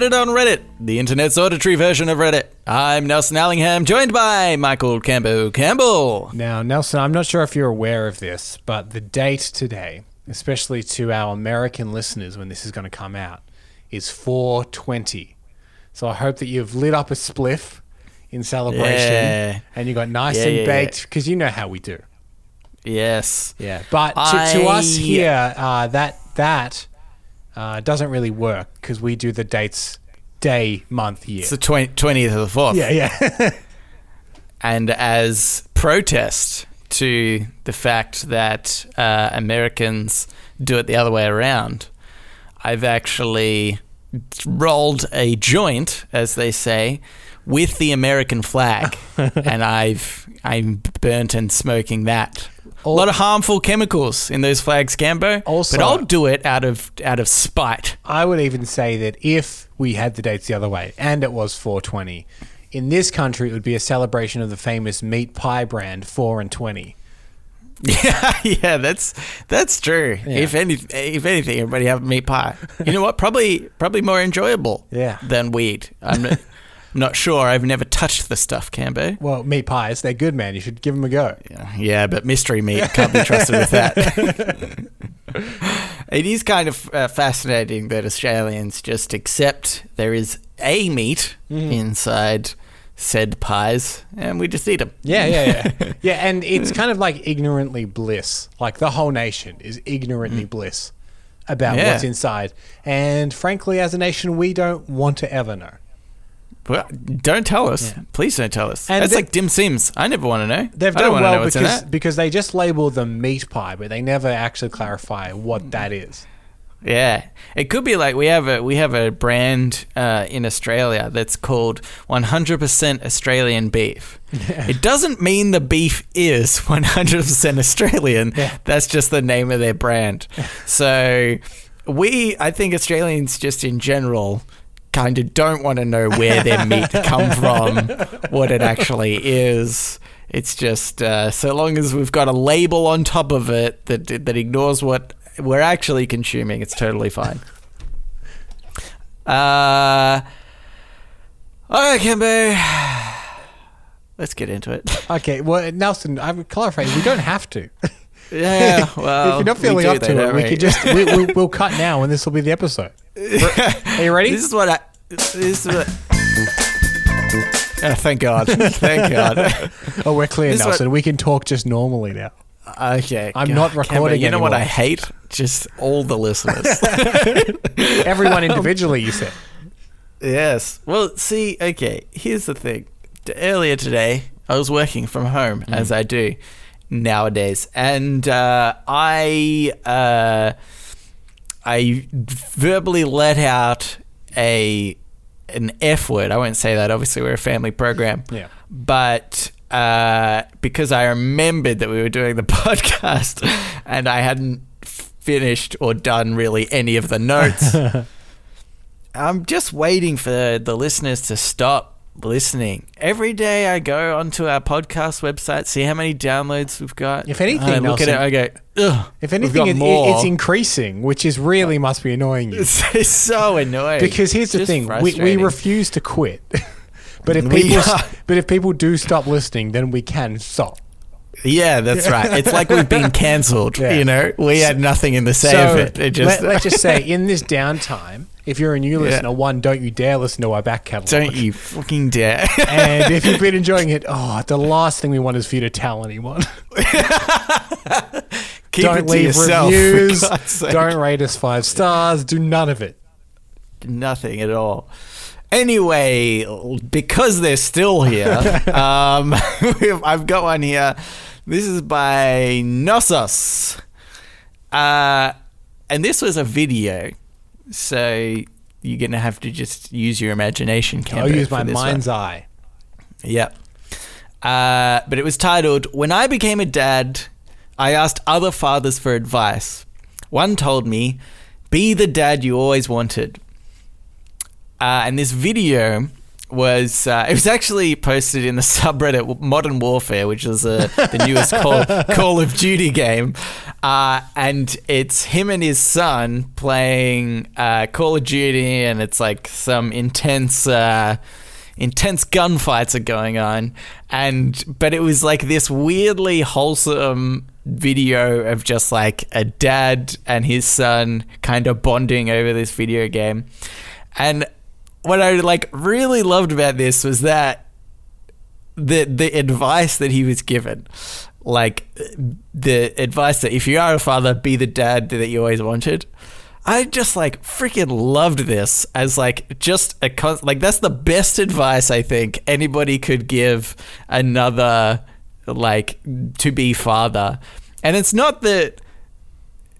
welcome to Reddit on Reddit, the internet's auditory version of Reddit. I'm Nelson Allingham, joined by Michael Cambo Campbell. Now, Nelson, I'm not sure if you're aware of this, but the date today, especially to our American listeners when this is going to come out, is 420. So I hope that you've lit up a spliff in celebration Yeah. and you got nice Yeah, and yeah, baked because you know how we do. Yes. Yeah, but to, to us here, uh, that that uh, doesn't really work because we do the dates day, month, year. It's the 20, 20th of the 4th. yeah, yeah. And as protest to the fact that uh, Americans do it the other way around, I've actually rolled a joint, as they say, with the American flag, and I've I'm burnt and smoking that. A lot of harmful chemicals in those flags, Cambo. Also- but I'll do it out of out of spite. I would even say that if we had the dates the other way and it was 420, in this country it would be a celebration of the famous meat pie brand 4 and 20. Yeah, yeah, that's that's true. If any, if anything, everybody have meat pie. You know what? Probably, probably more enjoyable. Yeah. Than weed. I'm I'm not sure. I've never touched the stuff, Cambo. Well, meat pies, they're good, man. You should give them a go. Yeah, yeah, but mystery meat can't be trusted with that. it is kind of uh, fascinating that Australians just accept there is a meat Mm-hmm. inside said pies, and we just eat them. Yeah, yeah, yeah. yeah, and it's kind of like ignorantly bliss. Like the whole nation is ignorantly bliss about Mm. Yeah. what's inside. And frankly, as a nation, we don't want to ever know. Well, don't tell us. Please don't tell us. And That's like dim sims. I never want to know. They've done well because, because they just label them meat pie, but they never actually clarify what that is. Yeah, it could be like we have a we have a brand uh, in Australia that's called 100% Australian beef. It doesn't mean the beef is 100% Australian. Yeah. That's just the name of their brand. so we, I think Australians just in general kind of don't want to know where their meat come from, what it actually is. It's just uh, so long as we've got a label on top of it that that ignores what we're actually consuming, it's totally fine. Uh, all right, Kimbo. Let's get into it. Okay, well, Nelson, I would clarify. We don't have to. Yeah, well, if you're not feeling up though, to it, we we? could just we, we, we'll cut now, and this will be the episode. Are you ready? This is what I. This is. Oh, thank God! Thank God. oh, we're clear, this is what- Nelson. we can talk just normally now. Okay, I'm God, not Cambo, recording You know what I anymore. hate? Just all the listeners. Everyone individually, you said. Yes. Well, see, okay, here's the thing. D- Earlier today, I was working from home, as I do nowadays, and uh, I uh, I verbally let out a an F word. I won't say that. Obviously, we're a family program. Yeah. But uh, because I remembered that we were doing the podcast, and I hadn't finished or done really any of the notes. I'm just waiting for the listeners to stop listening. Every day I go onto our podcast website, see how many downloads we've got. If anything, I look at it, I go, ugh. If anything, it, it's increasing, which is really must be annoying you. It's, it's so annoying. Because here's the thing: we, we refuse to quit. but if We people, are- but if people do stop listening, then we can stop. Yeah, that's right. It's like we've been cancelled. Yeah. You know, we had nothing in the say so of it. It just let, us just say, in this downtime, if you're a new listener, one, don't you dare listen to our back catalog. don't you fucking dare. And if you've been enjoying it, oh, the last thing we want is for you to tell anyone. Keep don't it to leave yourself. reviews. Don't rate us five stars. Do none of it. Nothing at all. Anyway, because they're still here, um, we've- I've got one here. This is by Knossos. Uh, and this was a video. So you're going to have to just use your imagination. I'll use my mind's one. eye. Yep. Uh, but it was titled When I Became a Dad, I Asked Other Fathers for Advice. One told me, Be the dad you always wanted. Uh, and this video was uh, it was actually posted in the subreddit Modern Warfare, which is uh, the newest Call, Call of Duty game, uh, and it's him and his son playing uh, Call of Duty, and it's like some intense. Uh, intense gunfights are going on and but it was like this weirdly wholesome video of just like a dad and his son kind of bonding over this video game and what I like really loved about this was that the the advice that he was given, like the advice that if you are a father, be the dad that you always wanted. I just like freaking loved this as like just a con- like that's the best advice I think anybody could give another like to be father. And it's not that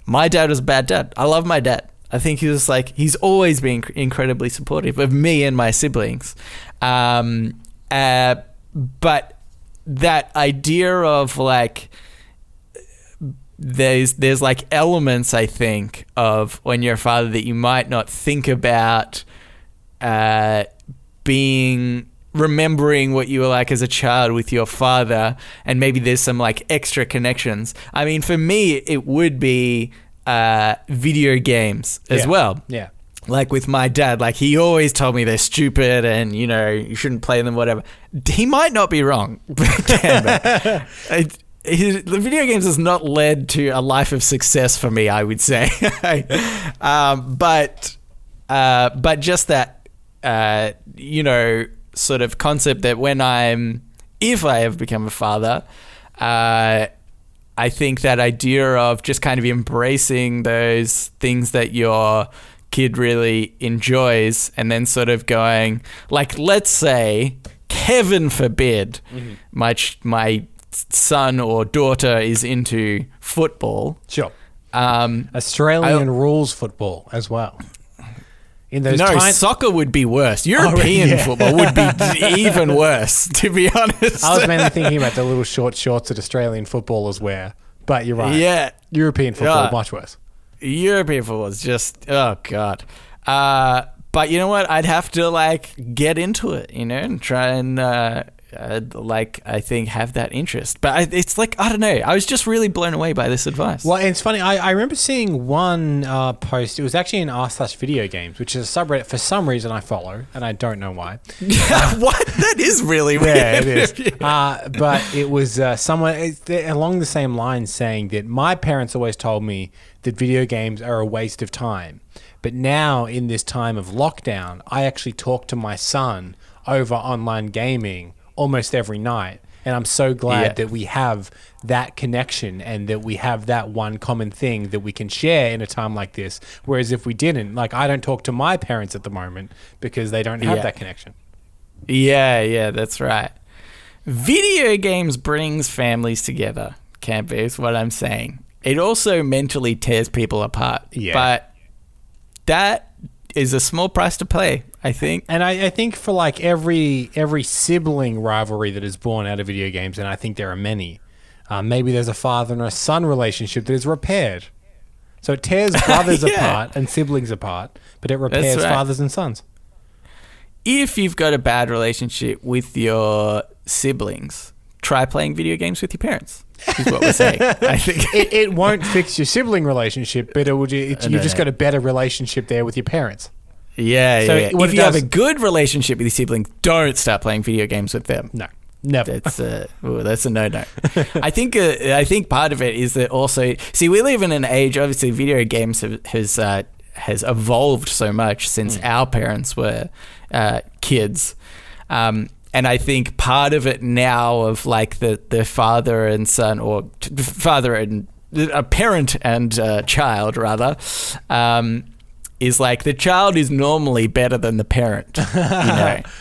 my dad was a bad dad. I love my dad. I think he was like he's always been incredibly supportive of me and my siblings, um, uh, but that idea of like there's there's like elements I think of when you're a father that you might not think about uh, being remembering what you were like as a child with your father and maybe there's some like extra connections. I mean for me it would be uh, video games as Yeah. well. Yeah. Like with my dad, like he always told me they're stupid and you know you shouldn't play them, whatever. He might not be wrong, Damn it. His, the video games has not led to a life of success for me. I would say, um, but uh, but just that uh, you know sort of concept that when I'm if I ever become a father, uh, I think that idea of just kind of embracing those things that your kid really enjoys and then sort of going like let's say heaven forbid my ch- my son or daughter is into football Sure. um Australian rules football as well. In those no, soccer would be worse. European yeah. football would be even worse, to be honest. I was mainly thinking about the little short shorts that Australian footballers wear. But you're right. yeah, European football, Yeah. much worse. European football is just oh god. Uh, but you know what? I'd have to like get into it, you know, and try and uh, uh, like I think have that interest. But I, it's like I don't know. I was just really blown away by this advice. Well, and it's funny. I, I remember seeing one uh, post. It was actually in r slash video games, which is a subreddit for some reason I follow, and I don't know why. what? That is really weird. Yeah, it is. Uh, but it was uh, someone along the same lines saying that my parents always told me that video games are a waste of time. But now, in this time of lockdown, I actually talk to my son over online gaming almost every night. And I'm so glad Yeah. that we have that connection and that we have that one common thing that we can share in a time like this. Whereas if we didn't, like I don't talk to my parents at the moment because they don't have Yeah. that connection. Yeah, yeah, that's right. Video games brings families together, Campy, is what I'm saying. It also mentally tears people apart. Yeah. But that is a small price to pay, I think. And I, I think for like every every sibling rivalry that is born out of video games, and I think there are many, uh, maybe there's a father and a son relationship that is repaired. So it tears brothers Yeah. apart and siblings apart, but it repairs right. fathers and sons. If you've got a bad relationship with your siblings, try playing video games with your parents. Is what we're saying. I think. It, it won't fix your sibling relationship, but it would. It, you've just got a better relationship there with your parents. Yeah, So yeah. yeah. If you have a good relationship with your siblings, don't start playing video games with them. No, never. That's a ooh, that's a no no. I think uh, I think part of it is that also see we live in an age obviously video games have, has uh, has evolved so much since our parents were uh, kids, um, and I think part of it now of like the the father and son or t- father and a parent and uh, child rather. Um, is like the child is normally better than the parent, you know.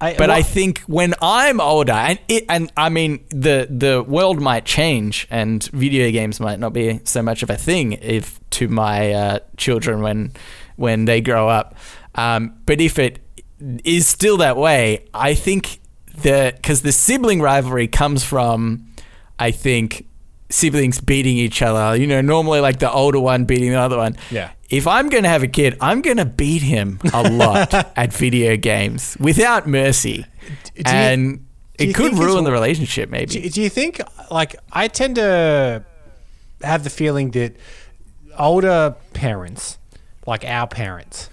I, But well, I think when I'm older, and it, and I mean the the world might change, and video games might not be so much of a thing if to my uh, children when when they grow up. Um, but if it is still that way, I think that because the sibling rivalry comes from, I think siblings beating each other. You know, normally like the older one beating the other one. Yeah. if I'm going to have a kid, I'm going to beat him a lot at video games without mercy. you- and you it could ruin the relationship, maybe. Do, do you think, like, I tend to have the feeling that older parents, like our parents,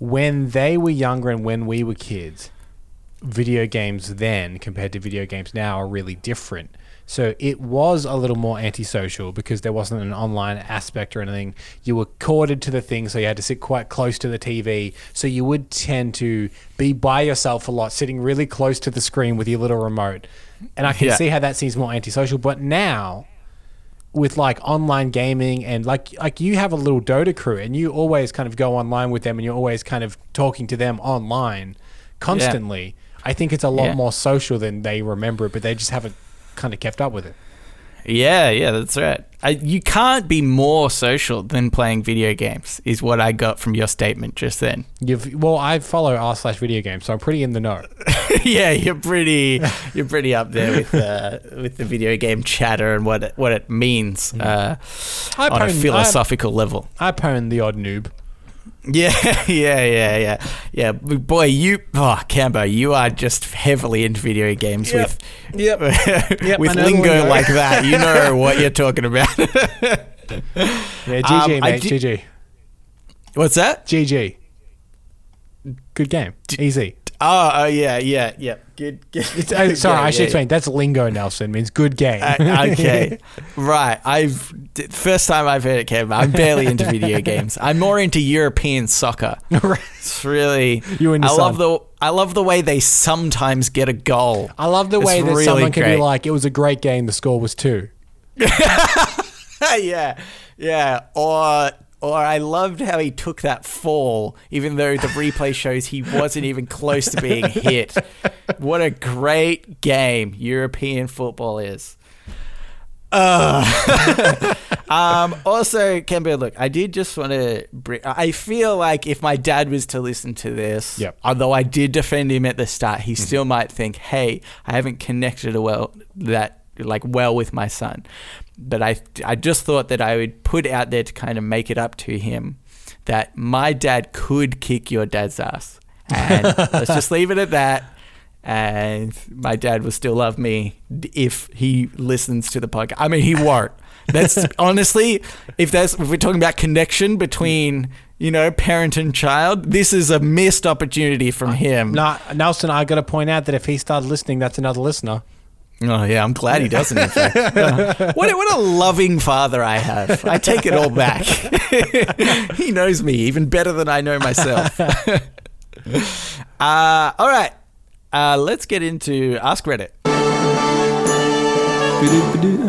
when they were younger and when we were kids, video games then compared to video games now are really different. So it was a little more antisocial because there wasn't an online aspect or anything. You were corded to the thing, so you had to sit quite close to the TV. So you would tend to be by yourself a lot, sitting really close to the screen with your little remote. And I can Yeah. see how that seems more antisocial. But now, with like online gaming and like like you have a little Dota crew and you always kind of go online with them and you're always kind of talking to them online constantly. I think it's a lot Yeah. more social than they remember it, but they just haven't kind of kept up with it. Yeah, yeah, that's right. I, you can't be more social than playing video games, is what I got from your statement just then. You've well, I follow r slash video games, so I'm pretty in the know. yeah, you're pretty, you're pretty up there with uh, with the video game chatter and what it, what it means uh, I on a pwn- philosophical level. I, I pwn the odd noob. Yeah, yeah, yeah, yeah, yeah. Boy, you, oh, Cambo, you are just heavily into video games Yep. with Yep. with I know the lingo lingo. like that. You know what you're talking about. Yeah, GG, Um, mate. di- GG. What's that? GG. Good game. Easy. Oh, oh yeah, yeah, yeah. Good, good. It's, uh, sorry, Yeah, I should yeah, explain. That's lingo, Nelson. Means good game. Uh, okay, right. I've d- first time I've heard it, Kevin. I'm barely into video games. I'm more into European soccer. Right. It's really. You and I love the. I love the way they sometimes get a goal. I love the It's way that really someone can great. be like, "It was a great game. The score was two. yeah, yeah. Or or I loved how he took that fall, even though the replay shows he wasn't even close to being hit. What a great game European football is. Uh, um, also, Kemba, look, I did just want to. Bring, I feel like if my dad was to listen to this, Yep. although I did defend him at the start, he still might think, "Hey, I haven't connected a well that like well with my son." But I, I just thought that I would put out there to kind of make it up to him that my dad could kick your dad's ass, and let's just leave it at that. And my dad will still love me if he listens to the podcast. I mean, he won't. That's honestly, if that's if we're talking about connection between you know parent and child, this is a missed opportunity from him. Nah, Nelson, I got to point out that if he started listening, that's another listener. Oh yeah, I'm glad he doesn't. In fact, Uh, what a, what a loving father I have. I take it all back. he knows me even better than I know myself. uh, all right, uh, let's get into Ask Reddit.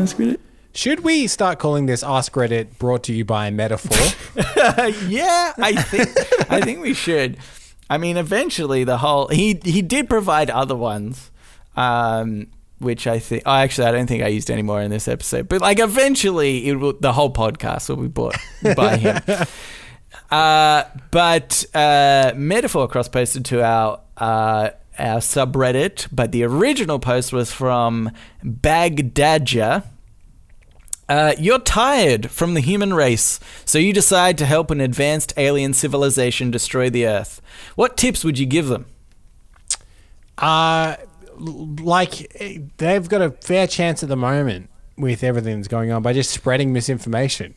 Ask Reddit. Should we start calling this Ask Reddit brought to you by Metaphor? yeah, I think I think we should. I mean, eventually the whole he he did provide other ones, um, which I think. Oh, actually, I don't think I used any more in this episode. But like, eventually, it will, the whole podcast will be bought by him. Uh, but uh, metaphor cross posted to our uh, our subreddit, but the original post was from Bagdadja. Uh, you're tired from the human race, so you decide to help an advanced alien civilization destroy the Earth. What tips would you give them? uh, like, they've got a fair chance at the moment with everything that's going on by just spreading misinformation.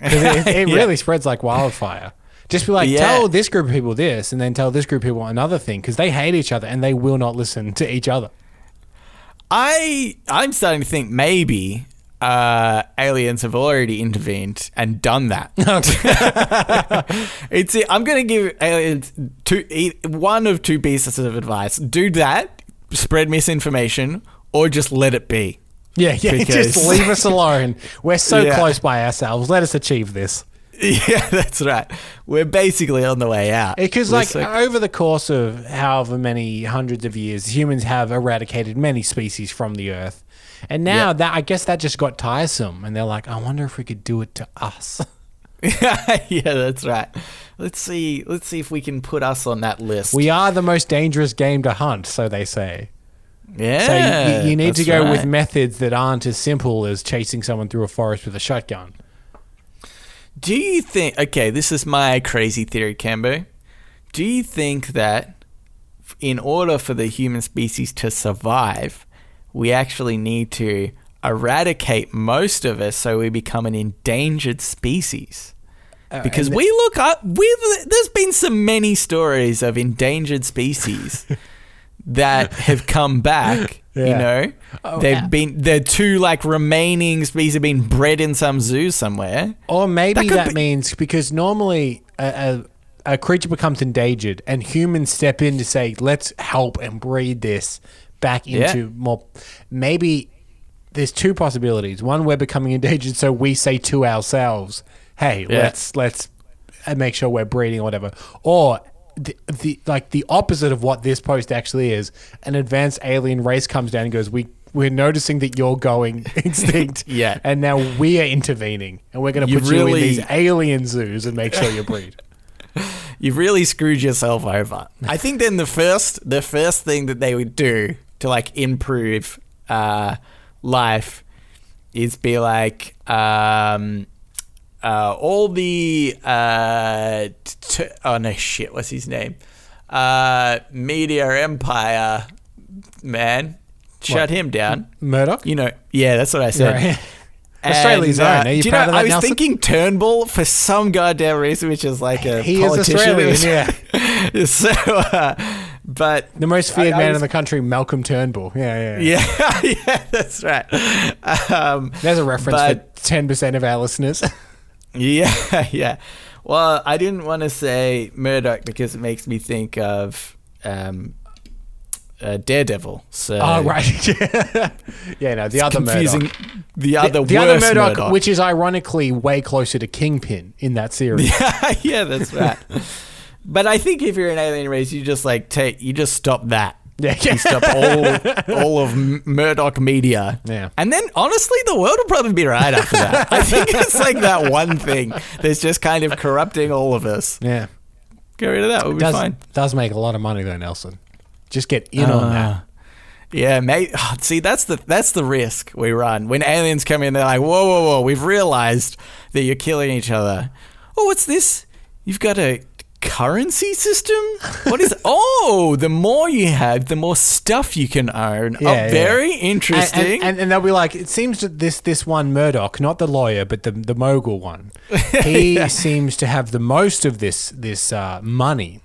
it, it Yeah. really spreads like wildfire. Just be like, Yeah. tell this group of people this, and then tell this group of people another thing, because they hate each other and they will not listen to each other. I I'm starting to think maybe uh, aliens have already intervened and done that. it's I'm going to give aliens two one of two pieces of advice: do that, spread misinformation, or just let it be. Yeah, yeah. Because- Just leave us alone. We're so Yeah. close by ourselves. Let us achieve this. Yeah, that's right. We're basically on the way out. Because, We're like, so- over the course of however many hundreds of years, humans have eradicated many species from the earth. And now that I guess that just got tiresome, and they're like, I wonder if we could do it to us. yeah, that's right. Let's see. Let's see if we can put us on that list. We are the most dangerous game to hunt, so they say. yeah. So you, you- need to go with methods that aren't as simple as chasing someone through a forest with a shotgun. Do you think? Okay, this is my crazy theory, Cambo. Do you think that in order for the human species to survive, we actually need to eradicate most of us so we become an endangered species? Uh, because and- we look up, we there's been so many stories of endangered species that have come back. You know, Oh, they've yeah. been they're two like remaining species have been bred in some zoo somewhere. Or maybe That that, be- means because normally a, a, a creature becomes endangered and humans step in to say, let's help and breed this back Yeah. into more. Maybe there's two possibilities. One, we're becoming endangered, so we say to ourselves, hey, Yeah. let's, let's uh, make sure we're breeding or whatever. Or, the, the like the opposite of what this post actually is an advanced alien race comes down and goes we we're noticing that you're going extinct Yeah. and now we are intervening and we're going to put you in these alien zoos and make sure you breed. You've really screwed yourself over. I think then the first the first thing that they would do to like improve uh, life is be like um, uh, all the uh, t- oh no shit what's his name uh, media empire man shut What? him down Murdoch? you know yeah that's what I said Right. Australia's And, own. Are you do you proud know, of that, I was Nelson? thinking Turnbull for some goddamn reason, which is like a He is politician. Australian, yeah. so, uh, but The most feared I- I man was- in the country, Malcolm Turnbull. Yeah, yeah. yeah. yeah, yeah, that's right. Um, There's a reference But- for 10% of our listeners. yeah, yeah. Well, I didn't want to say Murdoch because it makes me think of um, uh, Daredevil. So oh, right. yeah, no, the other confusing. Murdoch. The other the other Murdoch, Murdoch. which is ironically way closer to Kingpin in that series. yeah, yeah, that's right. But I think if you're an alien race, you just like take, you just stop that. Yeah, You stop all, all of Murdoch media. Yeah. And then honestly, the world will probably be right after that. I think it's like that one thing that's just kind of corrupting all of us. yeah. Get rid of that. We'll be Does, fine. does make a lot of money though, Nelson. Just get in on that. Uh, Yeah, mate. Oh, see, that's the that's the risk we run when aliens come in. They're like, "Whoa, whoa, whoa! We've realized that you're killing each other." Oh, what's this? You've got a currency system. What is? oh, the more you have, the more stuff you can own. Yeah, oh, yeah. very interesting. and, and, and they'll be like, it seems that this this one Murdoch, not the lawyer, but the the mogul one, he seems to have the most of this this uh, money.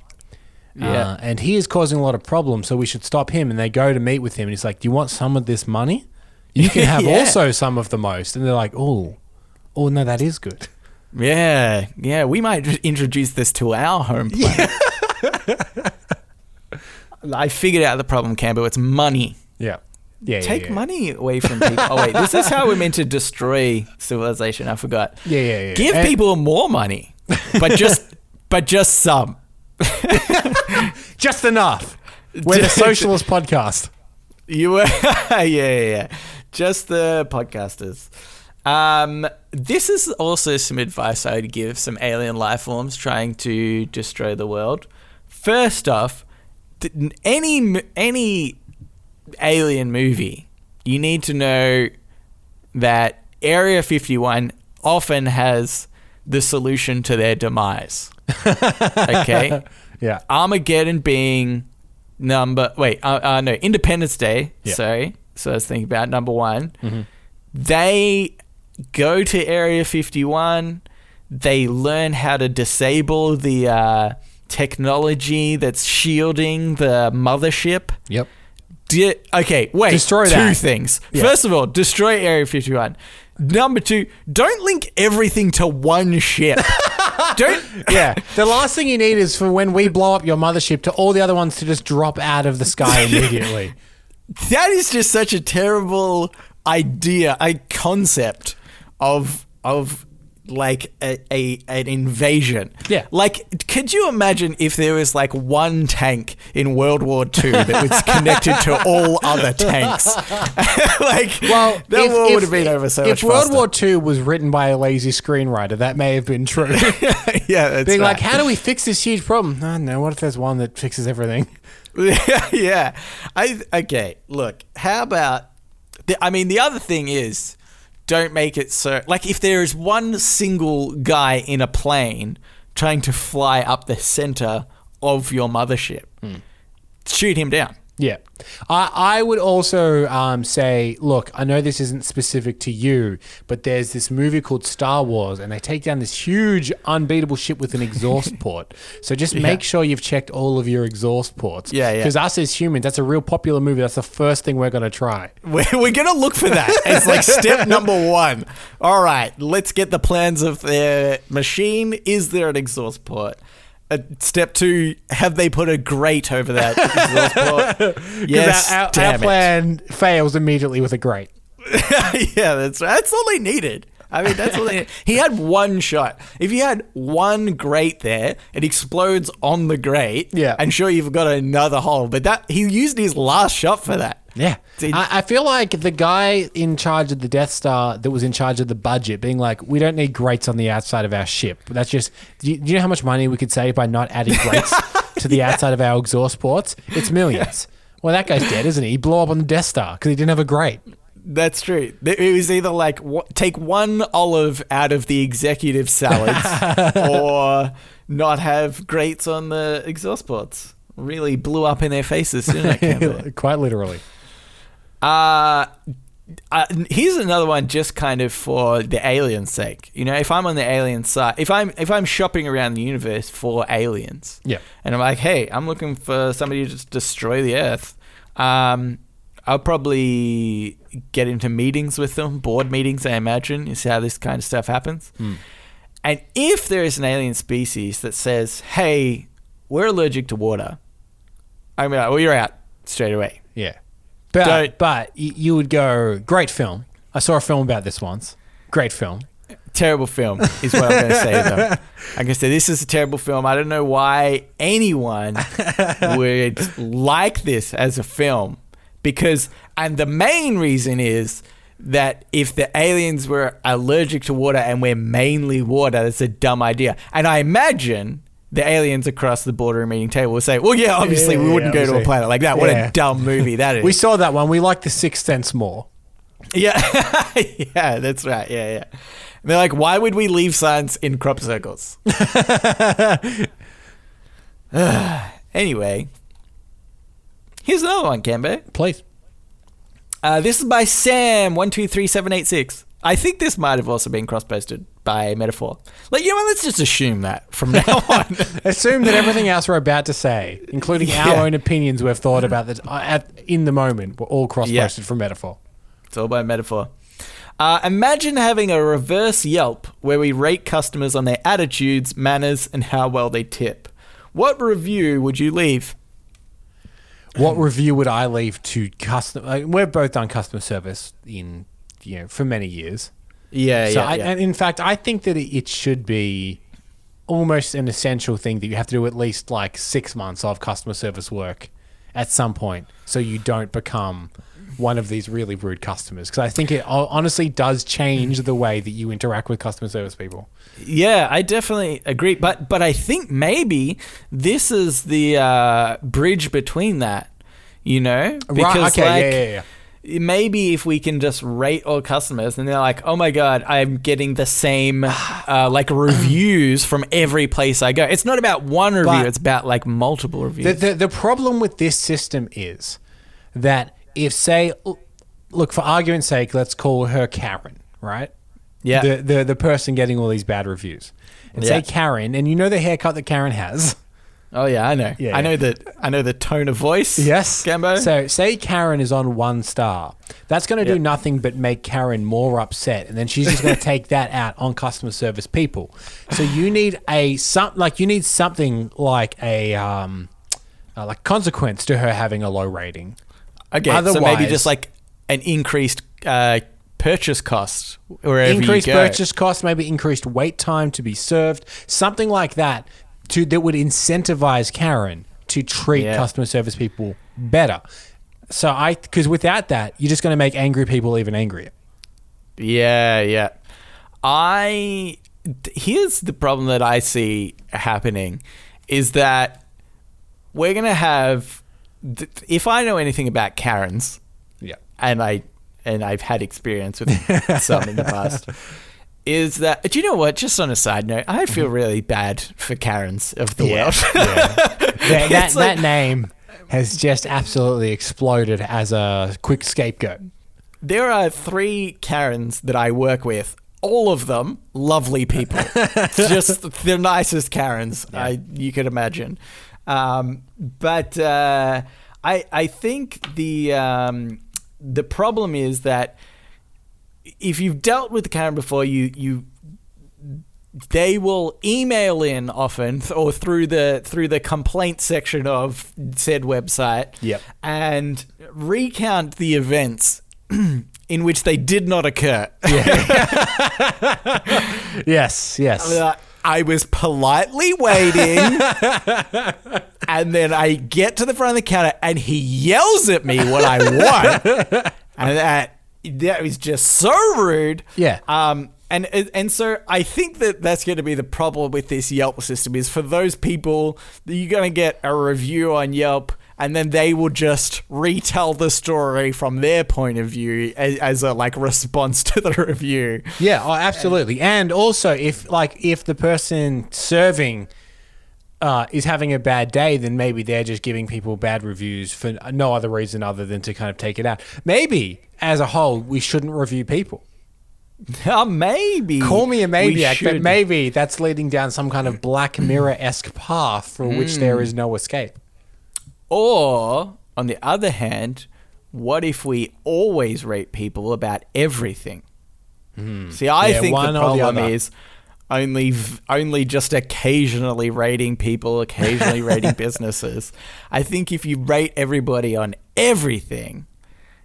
Yeah. Uh, and he is causing a lot of problems, so we should stop him. And they go to meet with him, and he's like, "Do you want some of this money? You can have Yeah. also some of the most." And they're like, "Oh, oh no, that is good." Yeah, yeah. We might just introduce this to our home planet. I figured out the problem, Cambo. It's money. Yeah, yeah, Take yeah, yeah. money away from people. Oh wait, this is how we're meant to destroy civilization. I forgot. Yeah, yeah, yeah. Give And- people more money, but just but just some. just enough. We're the socialist podcast. You were yeah, yeah, yeah. Just the podcasters. Um, this is also some advice I would give some alien life forms trying to destroy the world. First off, any any alien movie, you need to know that Area 51 often has the solution to their demise. okay? Yeah. Armageddon being number wait uh, uh no Independence Day Yeah. sorry so I was thinking about number one Mm-hmm. they go to Area 51 they learn how to disable the uh, technology that's shielding the mothership Yep. Okay, wait. Destroy two that. things. Yeah. First of all, destroy Area 51. Number two, don't link everything to one ship. don't. Yeah. The last thing you need is for when we blow up your mothership to all the other ones to just drop out of the sky immediately. That is just such a terrible idea, a concept of of like a, a an invasion. Yeah. Like, could you imagine if there was like one tank in World War II that was connected to all other tanks? like, Well, that if, war if- would have been over so if much World faster. War II was written by a lazy screenwriter, that may have been true. yeah, that's Being like, how do we fix this huge problem? I don't know. What if there's one that fixes everything? yeah, yeah. I okay. Look, how about? The, I mean, the other thing is, don't make it so like if there is one single guy in a plane trying to fly up the center of your mothership, hmm. shoot him down. Yeah. I, I would also um, say, look, I know this isn't specific to you, but there's this movie called Star Wars, and they take down this huge, unbeatable ship with an exhaust port. So just make sure you've checked all of your exhaust ports. Yeah, yeah. Because us as humans, that's a real popular movie. That's the first thing we're going to try. We're, we're gonna look for that. It's like step number one. All right, let's get the plans of the machine. Is there an exhaust port? Uh, step two: Have they put a grate over that exhaust port? 'Cause Yes. our, our, our plan fails immediately with a grate. yeah, that's that's all they needed. I mean, that's all they. Needed. He had one shot. If you had one grate there, it explodes on the grate. Yeah. and sure you've got another hole, but that he used his last shot for that. Yeah. I, I feel like the guy in charge of the Death Star that was in charge of the budget being like, we don't need grates on the outside of our ship. That's just, do you, do you know how much money we could save by not adding grates to the outside of our exhaust ports? It's millions. Well, that guy's dead, isn't he? He blew up on the Death Star because he didn't have a grate. That's true. It was either like take one olive out of the executive salads, or not have grates on the exhaust ports. Really blew up in their faces, didn't it? Quite literally. Uh, uh, here's another one, just kind of for the alien's sake. You know, if I'm on the alien side, if I'm if I'm shopping around the universe for aliens, Yeah. and I'm like, hey, I'm looking for somebody to just destroy the Earth. Um, I'll probably get into meetings with them, board meetings. I imagine is how this kind of stuff happens. And if there is an alien species that says, "Hey, we're allergic to water," I'm like, "Well, you're out straight away." Yeah. But, Don't- but y- you would go, great film. I saw a film about this once. Great film. terrible film is what I'm going to say though. I'm going to say this is a terrible film. I don't know why anyone would like this as a film because and the main reason is that if the aliens were allergic to water and we're mainly water, that's a dumb idea. And I imagine the aliens across the border meeting table will say, "Well, yeah, obviously Yeah, we wouldn't go to a planet like that. What Yeah. a dumb movie that is." We saw that one. We like The Sixth Sense more. Yeah, yeah, that's right. Yeah, yeah. And they're like, why would we leave signs in crop circles? anyway, here's another one, Cambo. Please. Uh, this is by Sam one two three seven eight six. I think this might have also been cross-posted by metaphor. Like, you know, what, let's just assume that from now on. Assume that everything else we're about to say, including our own opinions we've thought about that uh, at, in the moment, were all cross-posted from metaphor. It's all by metaphor. Uh, imagine having a reverse Yelp where we rate customers on their attitudes, manners, and how well they tip. What review would you leave? What review would I leave to customer? Like, we've both done customer service in you know for many years. Yeah, so yeah, I, yeah. and in fact, I think that it- should be almost an essential thing that you have to do at least like six months of customer service work at some point, so you don't become one of these really rude customers. Because I think it honestly does change the way that you interact with customer service people. Yeah, I definitely agree. But but I think maybe this is the uh, bridge between that. You know, because okay, like yeah, yeah, yeah. Maybe if we can just rate all customers and they're like, oh my god, I'm getting the same uh, like reviews from every place I go. It's not about one review; But- it's about like multiple reviews. The, the, the problem with this system is that if, say, look, for argument's sake, let's call her Karen, right? yeah, The, the, the person getting all these bad reviews. And Yeah. say Karen, and you know the haircut that Karen has. Oh yeah, I know. Yeah, I know that. I know the tone of voice. Yes. Cambo. So, say Karen is on one star. That's going to do nothing but make Karen more upset, and then she's just going to take that out on customer service people. So you need a some like you need something like a um, uh, like consequence to her having a low rating. okay, so maybe just like an increased uh, purchase cost wherever increased purchase cost, maybe increased wait time to be served, something like that, to that would incentivize Karen to treat Yeah. customer service people better. So I, because without that, you're just going to make angry people even angrier. Yeah, yeah. I here's the problem that I see happening is that we're gonna have if I know anything about Karens Yeah. and I and I've had experience with some in the past. Is that do you know what? Just on a side note, I feel really bad for Karens of the world. that, that, like- that name has just absolutely exploded as a quick scapegoat. There are three Karens that I work with. All of them lovely people, just the nicest Karens I you could imagine. Um, but uh, I I think the um, the problem is that if you've dealt with the Karen before, you you they will email in often or through the through the complaint section of said website Yep. and recount the events in which they did not occur. Yes, yes. Uh, I was politely waiting, and then I get to the front of the counter, and he yells at me what I want, and that that was just so rude. Yeah. Um. And and so I think that that's going to be the problem with this Yelp system is for those people that you're going to get a review on Yelp. And then they will just retell the story from their point of view as, as a like response to the review. Yeah, oh, absolutely. And also, if like if the person serving uh, is having a bad day, then maybe they're just giving people bad reviews for no other reason other than to kind of take it out. Maybe as a whole, we shouldn't review people. Uh, maybe. Call me a maniac, but maybe that's leading down some kind of Black Mirror esque path for which there is no escape. Or, on the other hand, what if we always rate people about everything? See, I Hmm. Yeah, think one the the problem other. is only only just occasionally rating people, occasionally rating businesses. I think if you rate everybody on everything,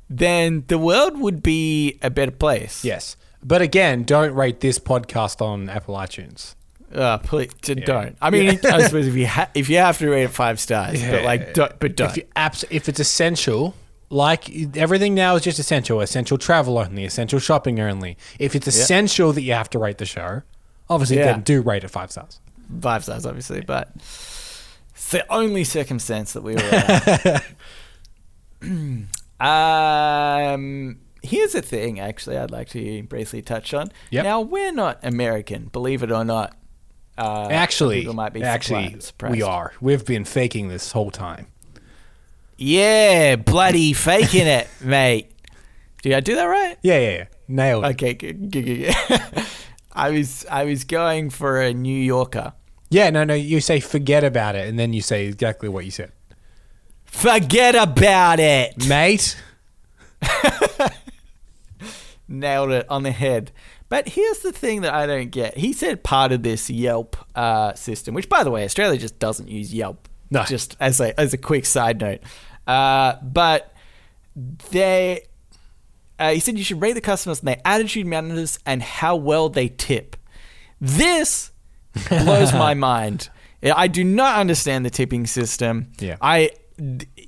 then the world would be a better place. Yes. But again, don't rate this podcast on Apple iTunes. Uh, please d- don't. I mean, I suppose if you ha- if you have to rate it five stars, but like, don't, but don't. If, you abs- if it's essential, like everything now is just essential, essential travel only, essential shopping only. If it's essential that you have to rate the show, obviously Yeah. then do rate it five stars. five stars, obviously, but it's the only circumstance that we were. um, here's a thing, actually, I'd like to briefly touch on. Yep. Now, we're not American, believe it or not. Uh, Actually, might be actually, surprised- we are. We've been faking this whole time. Yeah, bloody faking it, mate. Did I do that right? Yeah, yeah, yeah. Nailed it. Okay, good, good, good. I was I was going for a New Yorker. Yeah, no, no. You say forget about it, and then you say exactly what you said, Forget about it. mate. Nailed it on the head. But here's the thing that I don't get. He said part of this Yelp uh, system, which, by the way, Australia just doesn't use Yelp. No. Just as a as a quick side note. Uh, but they, uh, he said you should rate the customers on their attitude, manners, and how well they tip. This blows my mind. I do not understand the tipping system. Yeah. I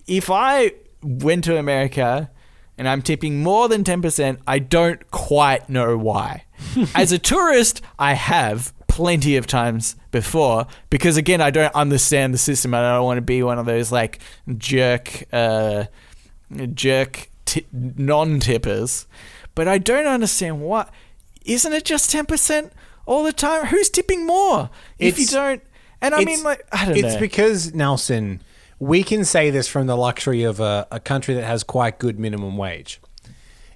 if I went to America and I'm tipping more than 10%, I don't quite know why. As a tourist, I have plenty of times before because again, I don't understand the system I don't want to be one of those like jerk uh jerk ti non-tippers. But I don't understand what isn't it just 10% all the time? Who's tipping more? If you don't and I mean like I don't it's know. It's because Nelson, we can say this from the luxury of a, a country that has quite good minimum wage,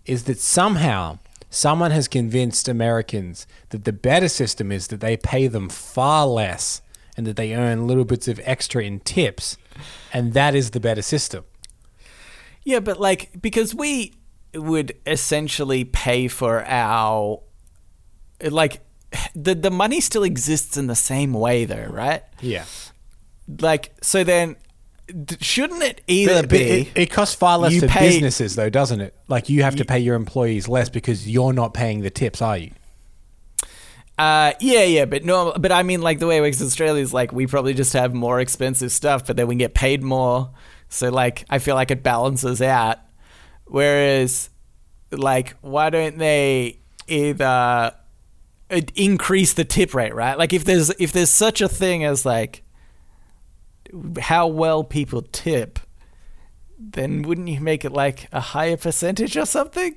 is that somehow someone has convinced Americans that the better system is that they pay them far less and that they earn little bits of extra in tips, and that is the better system. Yeah, but like because we would essentially pay for our like the the money still exists in the same way though, right? Yeah. Like so then shouldn't it either But, but be it, it costs far less to pay- businesses, though, doesn't it? Like you have to pay your employees less because you're not paying the tips, are you? Uh, yeah, yeah, but no, but I mean, like the way it works in Australia is like we probably just have more expensive stuff, but then we get paid more. So like, I feel like it balances out. Whereas, like, why don't they either uh, increase the tip rate, right? Like, if there's if there's such a thing as like how well people tip, then wouldn't you make it like a higher percentage or something?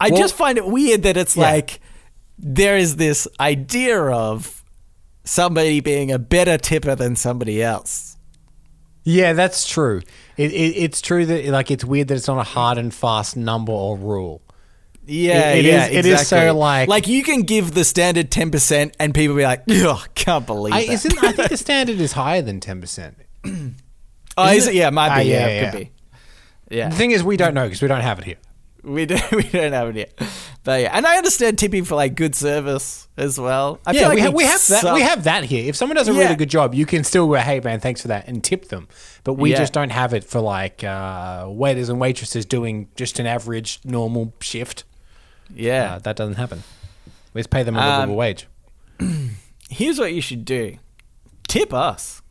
I Well- just find it weird that it's Yeah. like there is this idea of somebody being a better tipper than somebody else. Yeah, that's true. It, it, it's true that like it's weird that it's not a hard and fast number or rule. Yeah, It- it yeah, is- it is so, like- like you can give the standard ten percent, and people be like, "Ugh, can't believe I, that." isn't I think the standard is higher than ten percent. oh, is it? Yeah, it might Ah, be. yeah, yeah, it yeah. could be. Yeah, The thing is, we don't know because we don't have it here. We don't. We don't have it yet. But yeah, and I understand tipping for like good service as well. I yeah, like we, have we have that. We have that here. If someone does a Yeah. really good job, you can still go, "Hey, man, thanks for that," and tip them. But we Yeah. just don't have it for like uh, waiters and waitresses doing just an average normal shift. Yeah. Uh, that doesn't happen. We just pay them a Um, livable wage. Here's what you should do: tip us.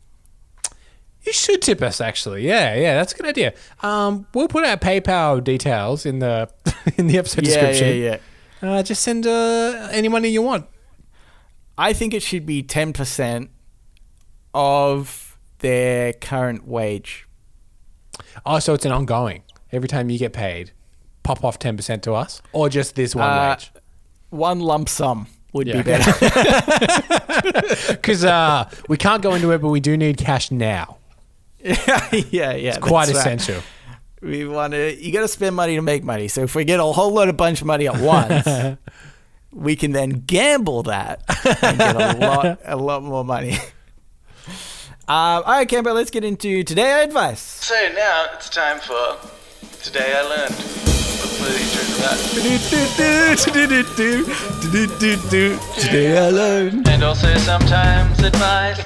You should tip us, actually. Yeah, yeah, that's a good idea. Um, we'll put our PayPal details in the in the episode Yeah, description. yeah, yeah. Uh, just send uh, any money you want. I think it should be ten percent of their current wage. Oh, so it's an ongoing. Every time you get paid, pop off ten percent to us, or just this one Uh, wage. One lump sum would Yeah. be better. Because uh, we can't go into it, but we do need cash now. yeah, yeah, yeah. Quite that's right. essential. We want to. You got to spend money to make money. So if we get a whole lot of bunch of money at once, we can then gamble that and get a lot, a lot more money. Um, all right, Cambo. Let's get into today advice. So now it's time for Today I Learned. What's the intro to that? Today I learned. And also sometimes advice.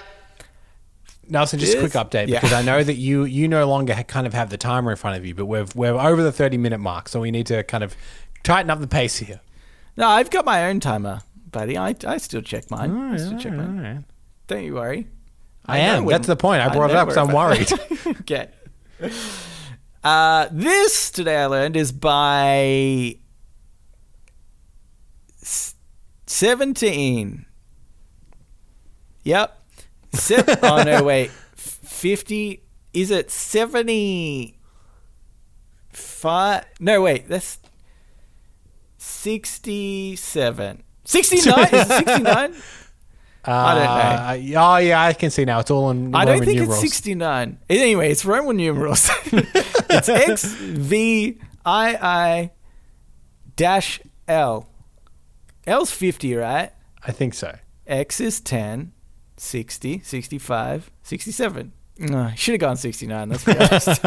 Nelson, just a quick update Yeah. because I know that you you no longer ha- kind of have the timer in front of you, but we're we're over the thirty minute mark, so we need to kind of tighten up the pace here. No, I've got my own timer, buddy. I, I still check mine. I still check mine. Don't you worry. I, know am. when- That's the point. I brought it up because I'm worried. okay. Uh, this today I learned is by seventeen. Yep. Se- oh no! Wait. Fifty. Is it seventy? Five. No, wait. That's sixty-seven. Sixty-nine. is it sixty-nine? I don't know. Uh, oh yeah, I can see now. It's all in I don't think numerals. it's 69. Anyway, it's Roman numerals. it's X V I I dash L. L's 50, right? I think so. X is 10, 60, 65, 67. Uh, should have gone 69, let's be honest.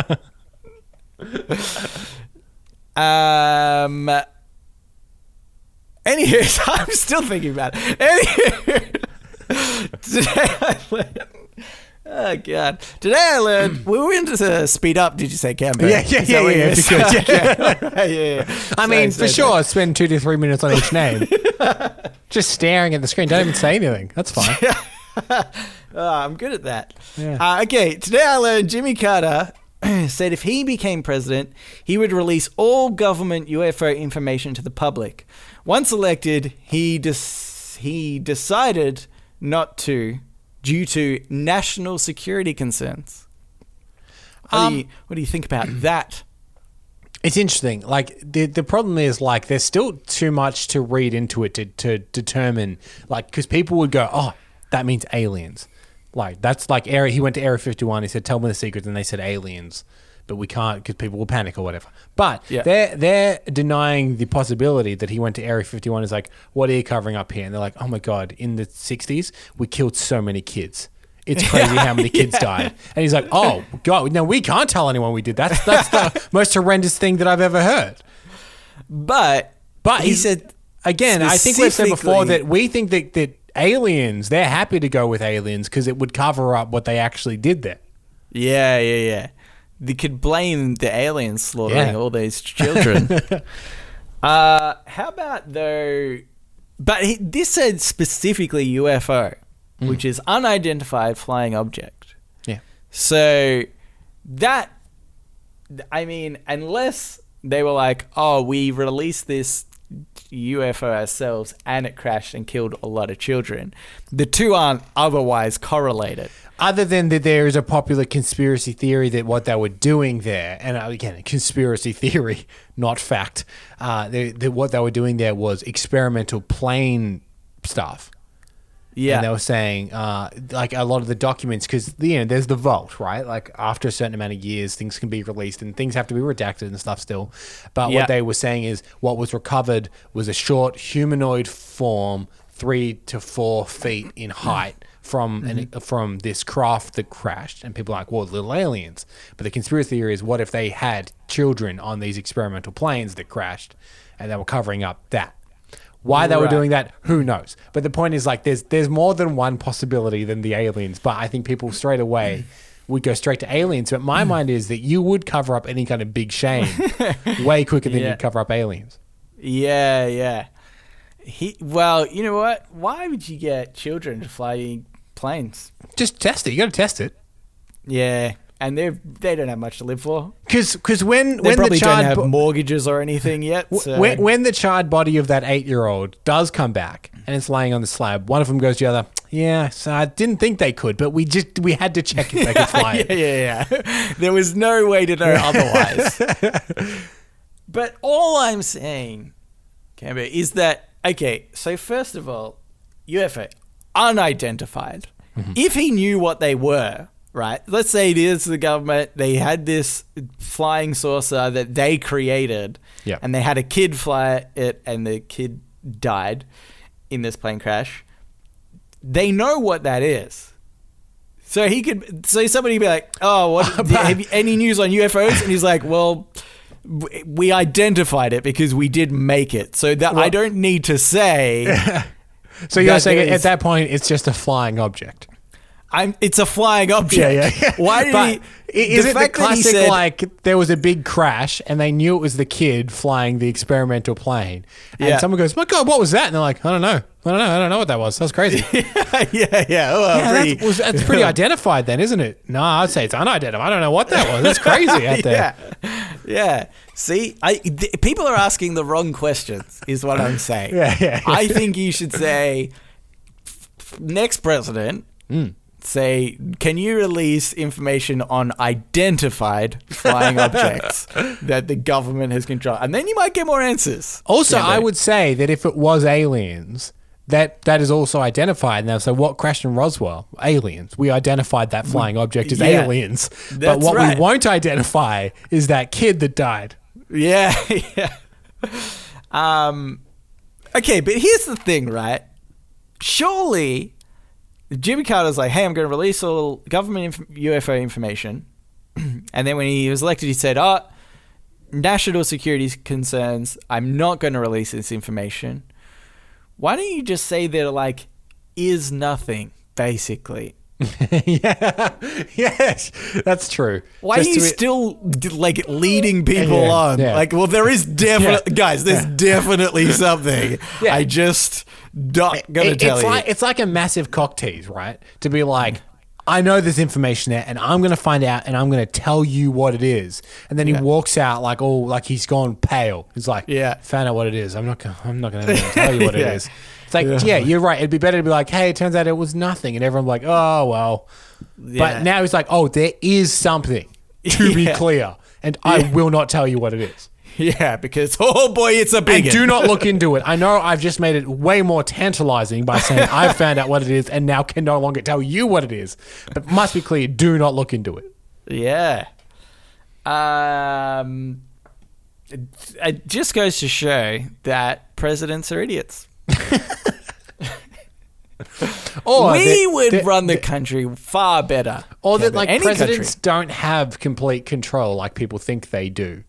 um, anywho, I'm still thinking about it. Anywho, today I learned. Oh god! Today I learned we were into to speed up. Did you say, Cambo? Yeah, yeah, yeah, yeah, you if you said? could, yeah. Okay, yeah, yeah. I Sorry, mean, sorry, for sorry. sure, spend two to three minutes on each name. Just staring at the screen. Don't even say anything. That's fine. Oh, I'm good at that. Yeah. Uh, okay, today I learned Jimmy Carter said if he became president, he would release all government UFO information to the public. Once elected, he he decided not to due to national security concerns. What, Um, do, you, what do you think about that? It's interesting. Like the the problem is like there's still too much to read into it to to determine like because people would go, oh, that means aliens. Like that's like area. He went to Area 51. He said, "Tell me the secrets," and they said aliens, but we can't because people will panic or whatever. But Yeah. they're they're denying the possibility that he went to Area 51. Is like, what are you covering up here? And they're like, oh my god, in the 60s we killed so many kids. It's crazy how many kids died. And he's like, oh god, no, we can't tell anyone we did. That's that's the most horrendous thing that I've ever heard. But But he said Again, I think we've said before that we think that, that aliens, they're happy to go with aliens because it would cover up what they actually did there. Yeah, yeah, yeah. They could blame the aliens slaughtering Yeah. all these children. uh, how about though? But he, this said specifically UFO, which is unidentified flying object. Yeah. So that, I mean, unless they were like, oh, we released this UFO ourselves and it crashed and killed a lot of children, the two aren't otherwise correlated. other than that there is a popular conspiracy theory that what they were doing there, and uh, again, a conspiracy theory, not fact, uh, that what they were doing there was experimental plane stuff. Yeah. And they were saying, uh, like a lot of the documents, because you know, there's the vault, right? Like after a certain amount of years, things can be released and things have to be redacted and stuff still. But Yeah. what they were saying is what was recovered was a short humanoid form, three to four feet in height. From an, from this craft that crashed, and people are like, well, little aliens. But the conspiracy theory is, what if they had children on these experimental planes that crashed, and they were covering up that? Why they were Right. doing that, who knows? But the point is, like, there's there's more than one possibility than the aliens. But I think people straight away would go straight to aliens. But my hmm. mind is that you would cover up any kind of big shame way quicker than Yeah. you'd cover up aliens. Yeah, yeah. He well, you know what? Why would you get children to fly planes? Just test it. You got to test it. Yeah, and they they don't have much to live for. Because because when They when the probably don't charred have bo- mortgages or anything yet. So. when, when the charred body of that eight year old does come back and it's laying on the slab, one of them goes to the other. Yeah, so I didn't think they could, but we just we had to check if they could fly yeah, yeah, yeah. There was no way to know otherwise. but all I'm saying, Cambo, is that okay? So first of all, UFO unidentified. Mm-hmm. If he knew what they were, right? Let's say it is the government. They had this flying saucer that they created, Yep. and they had a kid fly it, and the kid died in this plane crash. They know what that is. So he could, so somebody be like, "Oh, what? have you, any news on UFOs?" And he's like, "Well, we identified it because we did make it, so that I don't need to say So you're saying at that point it's just a flying object. I'm. It's a flying object. Yeah, yeah, yeah. Why did but he? Is it the fact that he classic said- like there was a big crash and they knew it was the kid flying the experimental plane, and Yeah. someone goes, "My God, what was that?" And they're like, "I don't know, I don't know, I don't know what that was. That's crazy." yeah, yeah, well, yeah, pretty- that's, was, that's pretty identified then, isn't it? No, I'd say it's unidentified. I don't know what that was. That's crazy out there. yeah, yeah. See, I th- people are asking the wrong questions. Is what I'm saying. Yeah, yeah, yeah. I think you should say next president. Hmm. Say, can you release information on identified flying objects that the government has controlled, and then you might get more answers. Also, I would say that if it was aliens, that that is also identified. Now, so what crashed in Roswell? Aliens. We identified that flying object as yeah, aliens. but that's what right. we won't identify is that kid that died. Yeah, yeah. Um, okay, but here's the thing, right? Surely, Jimmy Carter's like, "Hey, I'm going to release all government inf- UFO information," and then when he was elected, he said, "Oh, national security concerns. I'm not going to release this information." Why don't you just say that, like, is nothing basically? yeah. yes, that's true. Why Just are you to- still like leading people Yeah, on? yeah. Like, well, there is definitely, Yeah. guys, there's definitely something. Yeah. I just not gonna It- tell it's you. like it's like a massive cock tease, right? To be like, I know there's information there, and I'm gonna find out, and I'm gonna tell you what it is. And then he Yeah. walks out like, oh, like he's gone pale. He's like, Yeah. found out what it is. I'm not gonna, I'm not gonna tell you what Yeah. it is. It's like, yeah. you're right. It'd be better to be like, hey, it turns out it was nothing, and everyone's like, oh well. Yeah. But now he's like, oh, there is something. To be clear, and I will not tell you what it is. yeah, because oh boy, it's a big. And do not look into it. I know I've just made it way more tantalizing by saying I've found out what it is and now can no longer tell you what it is. But must be clear, do not look into it. Yeah. Um. It, it just goes to show that presidents are idiots. Or we that- would that- run the country far better. or that like presidents country. don't have complete control like people think they do.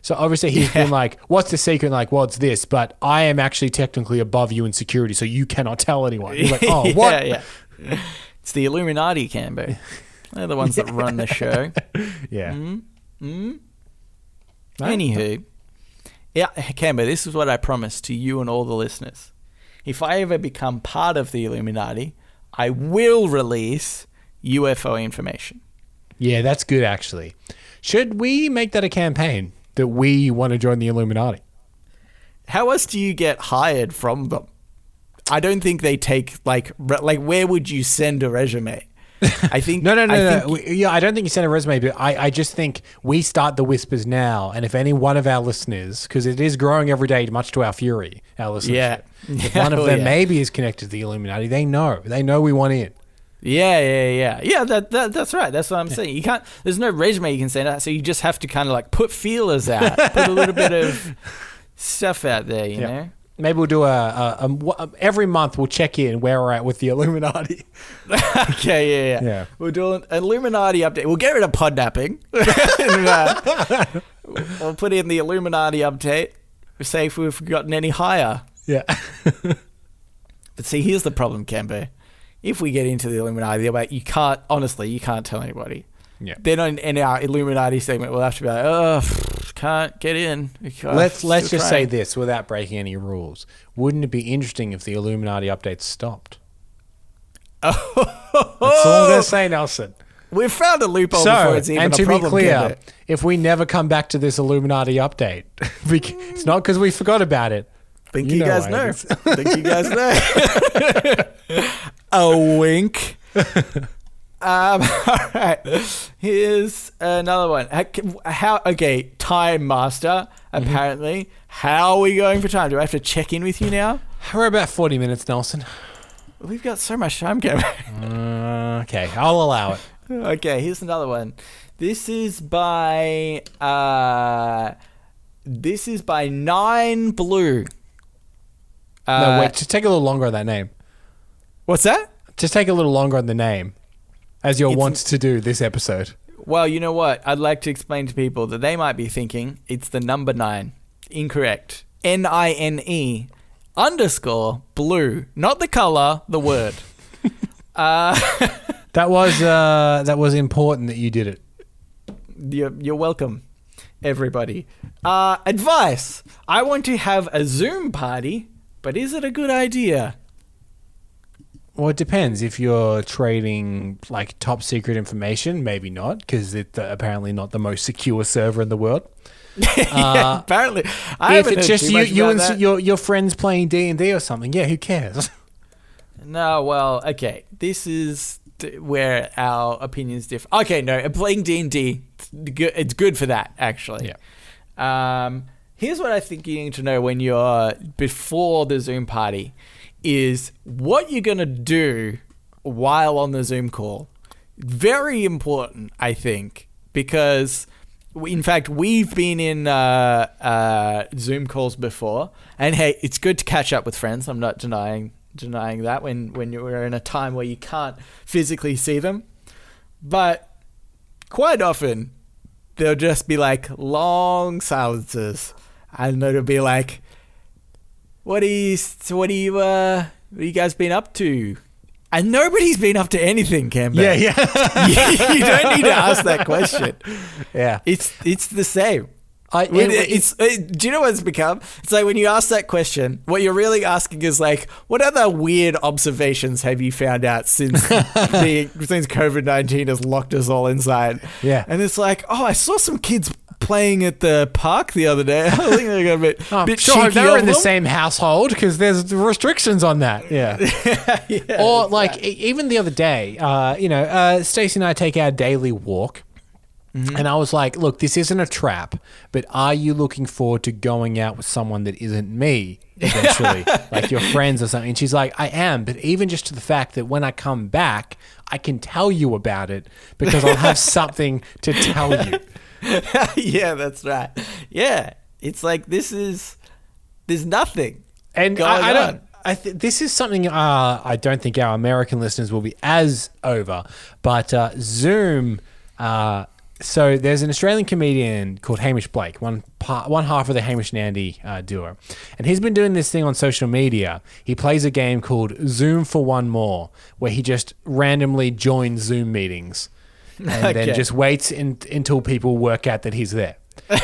So obviously he's been like, "What's the secret?" Like, "Well, it's this," but I am actually technically above you in security, so you cannot tell anyone. He's like, "Oh, what?" Yeah, yeah. It's the Illuminati, Cambo. They're the ones that run the show. Yeah. Mm-hmm. Anywho, yeah, Cambo, this is what I promise to you and all the listeners. If I ever become part of the Illuminati, I will release UFO information. Yeah, that's good actually. Should we make that a campaign that we want to join the Illuminati? How else do you get hired from them? I don't think they take like re- like where would you send a resume? I think No, no, no, I no. think- We- yeah, I don't think you sent a resume, but I, I just think we start the whispers now, and if any one of our listeners, because it is growing every day, much to our fury, our listenership. Yeah. If one of oh, them yeah. maybe is connected to the Illuminati, they know. They know we want in. Yeah, yeah, yeah, yeah. That, that that's right. That's what I'm saying. You can't. There's no resume you can send out, so you just have to kind of like put feelers out, put a little bit of stuff out there. You Yeah. know. Maybe we'll do a, a, a, a every month. We'll check in where we're at with the Illuminati. okay, yeah, yeah. Yeah. We'll do an Illuminati update. We'll get rid of podnapping. and, uh, we'll put in the Illuminati update. We'll say if we've gotten any higher. Yeah. But see, here's the problem, Cambo. If we get into the Illuminati, you can't honestly, you can't tell anybody. Yeah. Then on, in our Illuminati segment, we'll have to be like, oh, can't get in. let's let's just say this without breaking any rules. Wouldn't it be interesting if the Illuminati updates stopped? Oh. That's all I'm to say, Nelson. We've found a loophole So, before it's even and a to be clear, if we never come back to this Illuminati update, it's not because we forgot about it. think you you, know guys know. think you guys know. a wink. Um, all right. Here's another one. How? Okay, time master. Mm-hmm. Apparently, how are we going for time? Do I have to check in with you now? We're about 40 minutes, Nelson. We've got so much time, Cameron. Uh, okay, I'll allow it. okay, here's another one. This is by uh, this is by Nine Blue. No, Uh, wait, just take a little longer on that name. What's that? Just take a little longer on the name, as you're It's- wont to do this episode. Well, you know what? I'd like to explain to people that they might be thinking it's the number nine. Incorrect. N I N E underscore blue. Not the color, the word. uh, That was uh, that was important that you did it. you're, you're welcome, everybody. Uh, advice I want to have a Zoom party, but is it a good idea? Well, it depends. If you're trading like top secret information, maybe not, because it's uh, apparently not the most secure server in the world. yeah, apparently. I if haven't it's heard just too you, much you about and s- that. your your friends playing D and D or something, yeah, who cares? No, well, okay. This is th- where our opinions differ. Okay, no, playing D and D, it's good for that actually. Yeah. Um, here's what I think you need to know when you're before the Zoom party is what you're gonna do while on the Zoom call. Very important, I think, because in fact we've been in uh, uh, Zoom calls before, and hey, it's good to catch up with friends. I'm not denying denying that when when you're in a time where you can't physically see them, but quite often there'll just be like long silences, and it'll be like, "What is what are you uh what are you guys been up to?" And nobody's been up to anything, Cambo. yeah, yeah, you don't need to ask that question. yeah. It's it's the same. I, it- it's, it, do you know what it's become? It's like when you ask that question, what you're really asking is like, what other weird observations have you found out since the since COVID nineteen has locked us all inside? Yeah. and it's like, oh, I saw some kids playing at the park the other day. I think they got a bit, Oh, bit sure, cheeky they're in the them. same household because there's restrictions on that. Yeah. or like even the other day, uh, you know, uh, Stacey and I take our daily walk. Mm-hmm. And I was like, look, this isn't a trap, but are you looking forward to going out with someone that isn't me eventually, like your friends or something? And she's like, I am, but even just to the fact that when I come back, I can tell you about it because I'll have something to tell you. yeah, that's right. Yeah, it's like this is there's nothing. And I, I don't. I th- this is something uh, I don't think our American listeners will be as over, but uh, Zoom. Uh, so there's an Australian comedian called Hamish Blake, one part, one half of the Hamish and Andy uh, duo, and he's been doing this thing on social media. He plays a game called Zoom for One More, where he just randomly joins Zoom meetings, and Okay. then just waits in, until people work out that he's there.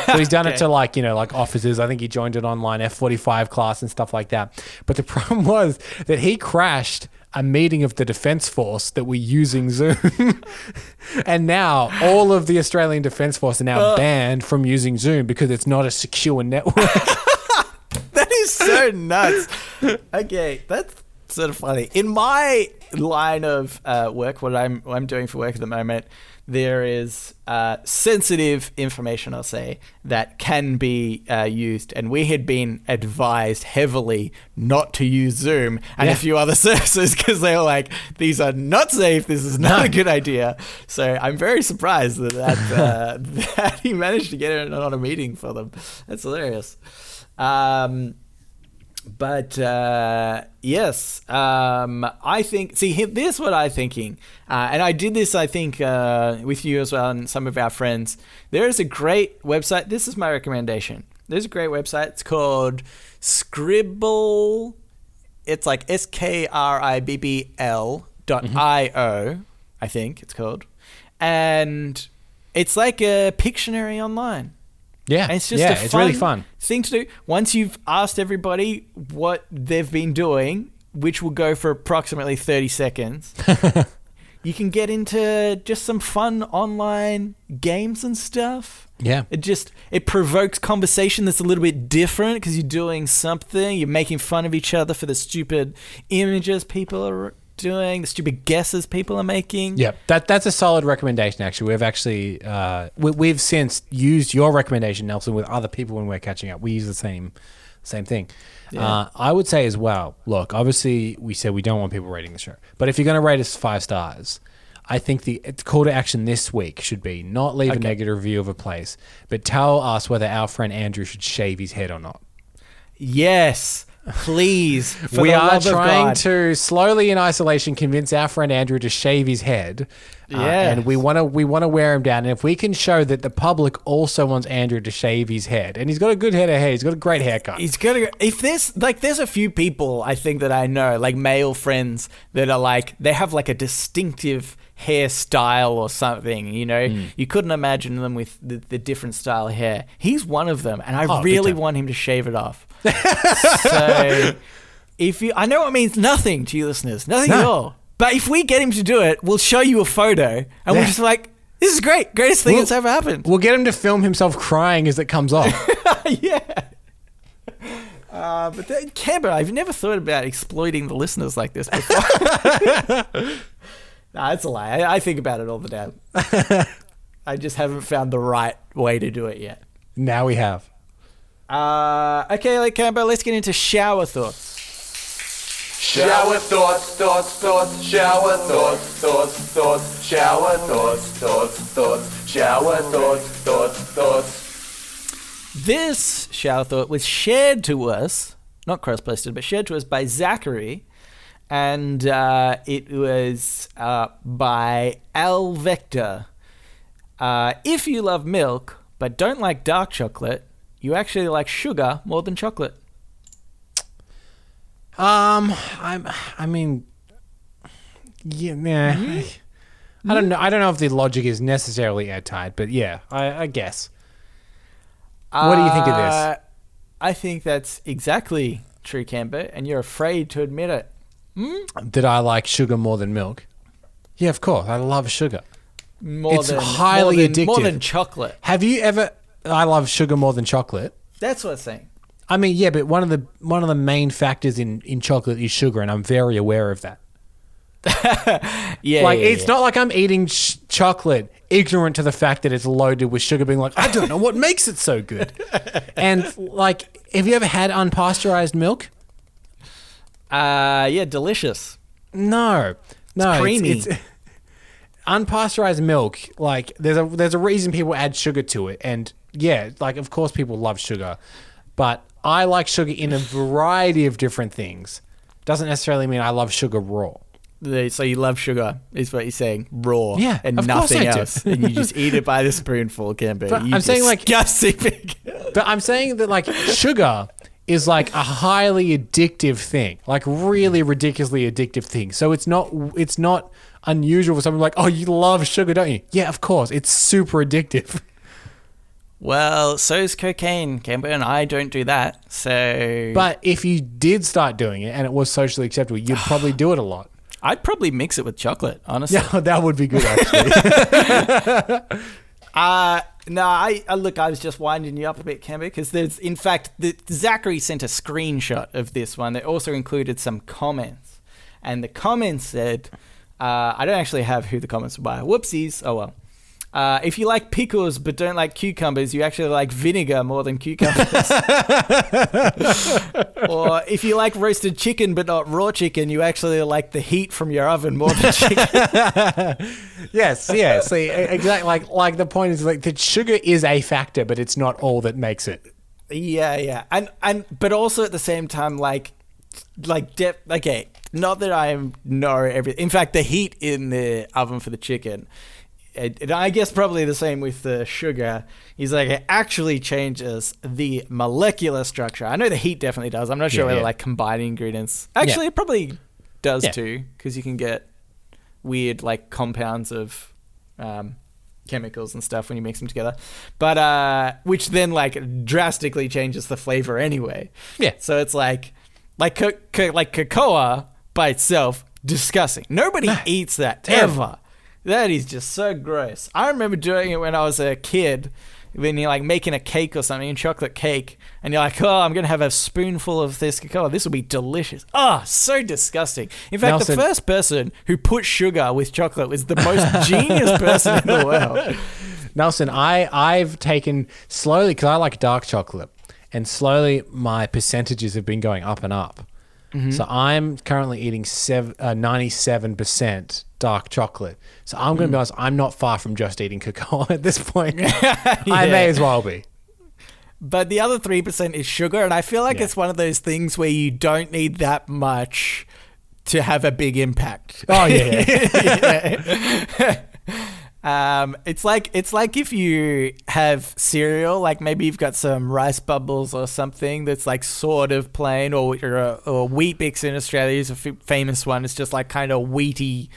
So he's done it to like, you know, like officers. I think he joined an online F45 class and stuff like that. But the problem was that he crashed a meeting of the Defence Force that were using Zoom. and now all of the Australian Defence Force are now banned from using Zoom because it's not a secure network. That is so nuts. Okay, that's sort of funny. In my line of uh, work, what I'm what I'm doing for work at the moment, there is uh, sensitive information, I'll say, that can be uh, used, and we had been advised heavily not to use Zoom and Yeah. a few other services because they were like, "These are not safe. This is not No. a good idea." So I'm very surprised that that, uh, that he managed to get it on a meeting for them. That's hilarious. Um, but uh, yes, um, I think. See, this is what I'm thinking, uh, and I did this. I think uh, with you as well and some of our friends. There is a great website. This is my recommendation. There's a great website. It's called Skribbl. It's like S K R I B B L dot I O. I think it's called, and it's like a Pictionary online. Yeah, And it's just yeah, a it's really fun. thing to do. Once you've asked everybody what they've been doing, which will go for approximately 30 seconds, you can get into just some fun online games and stuff. Yeah. It just it provokes conversation that's a little bit different because you're doing something, you're making fun of each other for the stupid images people are doing, the stupid guesses people are making. Yeah, that that's a solid recommendation. Actually, we've actually uh, we, we've since used your recommendation, Nelson, with other people when we're catching up. We use the same same thing. Uh, I would say as well. Look, obviously, we said we don't want people rating the show, but if you're going to rate us five stars. I think the call to action this week should be not leave a negative review of a place, but tell us whether our friend Andrew should shave his head or not. Yes, please. We are trying to slowly in isolation convince our friend Andrew to shave his head. Uh, and we want to we want to wear him down. And if we can show that the public also wants Andrew to shave his head, and he's got a good head of hair, he's got a great haircut. He's gonna. If there's like, there's a few people I think that I know, like male friends that are like they have like a distinctive hairstyle or something. You know, Hmm. you couldn't imagine them with the, the different style of hair. He's one of them, and I Oh, really want him to shave it off. So, if you, I know it means nothing to you listeners, nothing at all. But if we get him to do it, we'll show you a photo, and we're just like, this is great, greatest thing We'll- that's ever happened. We'll get him to film himself crying as it comes off. yeah. Uh, but then, Canberra, I've never thought about exploiting the listeners like this before. nah, it's a lie. I, I think about it all the time. I just haven't found the right way to do it yet. now we have. Uh, okay, like Canberra, let's get into shower thoughts. Shower thoughts, thoughts, thoughts, shower thoughts, thoughts, thoughts, shower thoughts, thoughts, thoughts, shower thoughts, thoughts, thoughts. This shower thought was shared to us, not cross posted, but shared to us by Zachary. And uh, it was uh, by Al Vector. Uh, if you love milk but don't like dark chocolate, you actually like sugar more than chocolate. Um, I'm. I mean, yeah, nah. I don't know. I don't know if the logic is necessarily airtight, but yeah, I, I guess. What do you think of this? Uh, I think that's exactly true, Cambo, and you're afraid to admit it. Did I like sugar more than milk. Yeah, of course. I love sugar. More It's than, highly more than, More addictive. than chocolate. Have you ever? I love sugar more than chocolate. That's what I'm saying. I mean, yeah, but one of the one of the main factors in in chocolate is sugar, and I'm very aware of that. Yeah, Like, yeah, it's yeah. not like I'm eating sh- chocolate ignorant to the fact that it's loaded with sugar, being like, I don't know what makes it so good. and like, have you ever had unpasteurized milk? Uh, yeah, delicious. No, no, it's- creamy. It's, unpasteurized milk. Like, there's a there's a reason people add sugar to it, and yeah, like of course people love sugar, but I like sugar in a variety of different things. Doesn't necessarily mean I love sugar raw. So you love sugar, is what you're saying, raw, Yeah, and nothing else, and you just eat it by the spoonful, Cambo. But You I'm saying, like-. But I'm saying that like sugar is like a highly addictive thing, like really ridiculously addictive thing. So it's not it's not unusual for someone like, oh, you love sugar, don't you? Yeah, of course, it's super addictive. well, so's cocaine, Cambo, and I don't do that. So, But if you did start doing it and it was socially acceptable, you'd probably do it a lot. I'd probably mix it with chocolate, honestly. Yeah, that would be good actually. Uh no, I uh, look. I was just winding you up a bit, Cambo, because there's, in fact, the, Zachary sent a screenshot of this one that also included some comments. and the comments said, uh, I don't actually have who the comments were by. Whoopsies. Oh well. Uh, if you like pickles but don't like cucumbers, you actually like vinegar more than cucumbers. or if you like roasted chicken but not raw chicken, you actually like the heat from your oven more than chicken. Yes, yeah. See, exactly. Like, like the point is like that sugar is a factor, but it's not all that makes it. Yeah, yeah, and and but also at the same time, like, like, de- okay, not that I know everything. In fact, the heat in the oven for the chicken, it- I guess probably the same with the sugar. He's like it actually changes the molecular structure. I know the heat definitely does. I'm not sure Yeah, whether yeah. like combining ingredients. Actually, it probably does Yeah. too, because you can get weird like compounds of um, chemicals and stuff when you mix them together. But uh, which then like drastically changes the flavor anyway. Yeah. So it's like like co- co- like cocoa by itself, disgusting. Nobody eats that ever. That is just so gross. I remember doing it when I was a kid. When you're like making a cake or something, chocolate cake, and you're like, "Oh, I'm gonna have a spoonful of this cocoa. This will be delicious." Oh, so disgusting. In fact, Nelson- the first person who put sugar with chocolate was the most genius person in the world. Nelson, I I've taken slowly because I like dark chocolate, and slowly my percentages have been going up and up. Mm-hmm. So I'm currently eating ninety-seven percent dark chocolate. So I'm going to be honest, I'm not far from just eating cocoa at this point. I may as well be. But the other 3% is sugar. And I feel like Yeah. it's one of those things where you don't need that much to have a big impact. Oh yeah, Um, it's like it's like if you have cereal, like maybe you've got some rice bubbles or something that's like sort of plain, or or, or Weet-Bix in Australia is a f- famous one. It's just like kind of wheaty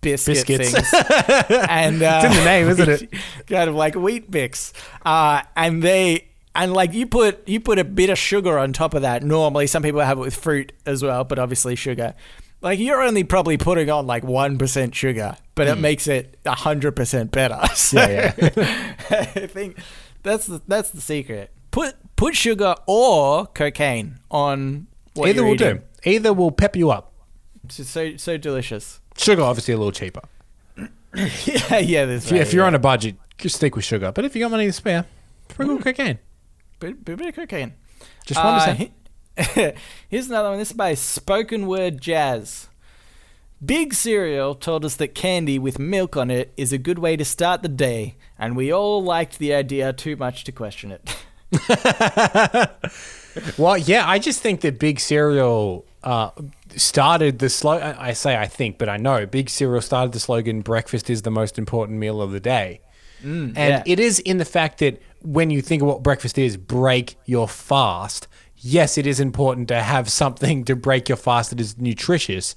biscuit Biscuits. things, and uh, It's in the name, isn't it? kind of like Weet-Bix, uh, and they. And like you put you put a bit of sugar on top of that. Normally, some people have it with fruit as well, but obviously sugar. Like you're only probably putting on like one percent sugar, but it makes it hundred percent better. So Hmm. Yeah, I think that's the that's the secret. Put put sugar or cocaine on what Either will eating. do. Either will pep you up. It's so so delicious. Sugar, obviously, a little cheaper. yeah, yeah. There's If, you, if you're on a budget, just stick with sugar. But if you got money to spare, sprinkle cocaine. bit, bit, bit of cocaine. Just one Uh, percent. Here's another one. This is by Spoken Word Jazz. Big Cereal told us that candy with milk on it is a good way to start the day, and we all liked the idea too much to question it. Well, yeah, I just think that Big Cereal uh, started the slogan. I say I think, but I know Big Cereal started the slogan "Breakfast is the most important meal of the day," and yeah. it is in the fact that when you think of what breakfast is, break your fast. Yes, it is important to have something to break your fast that is nutritious,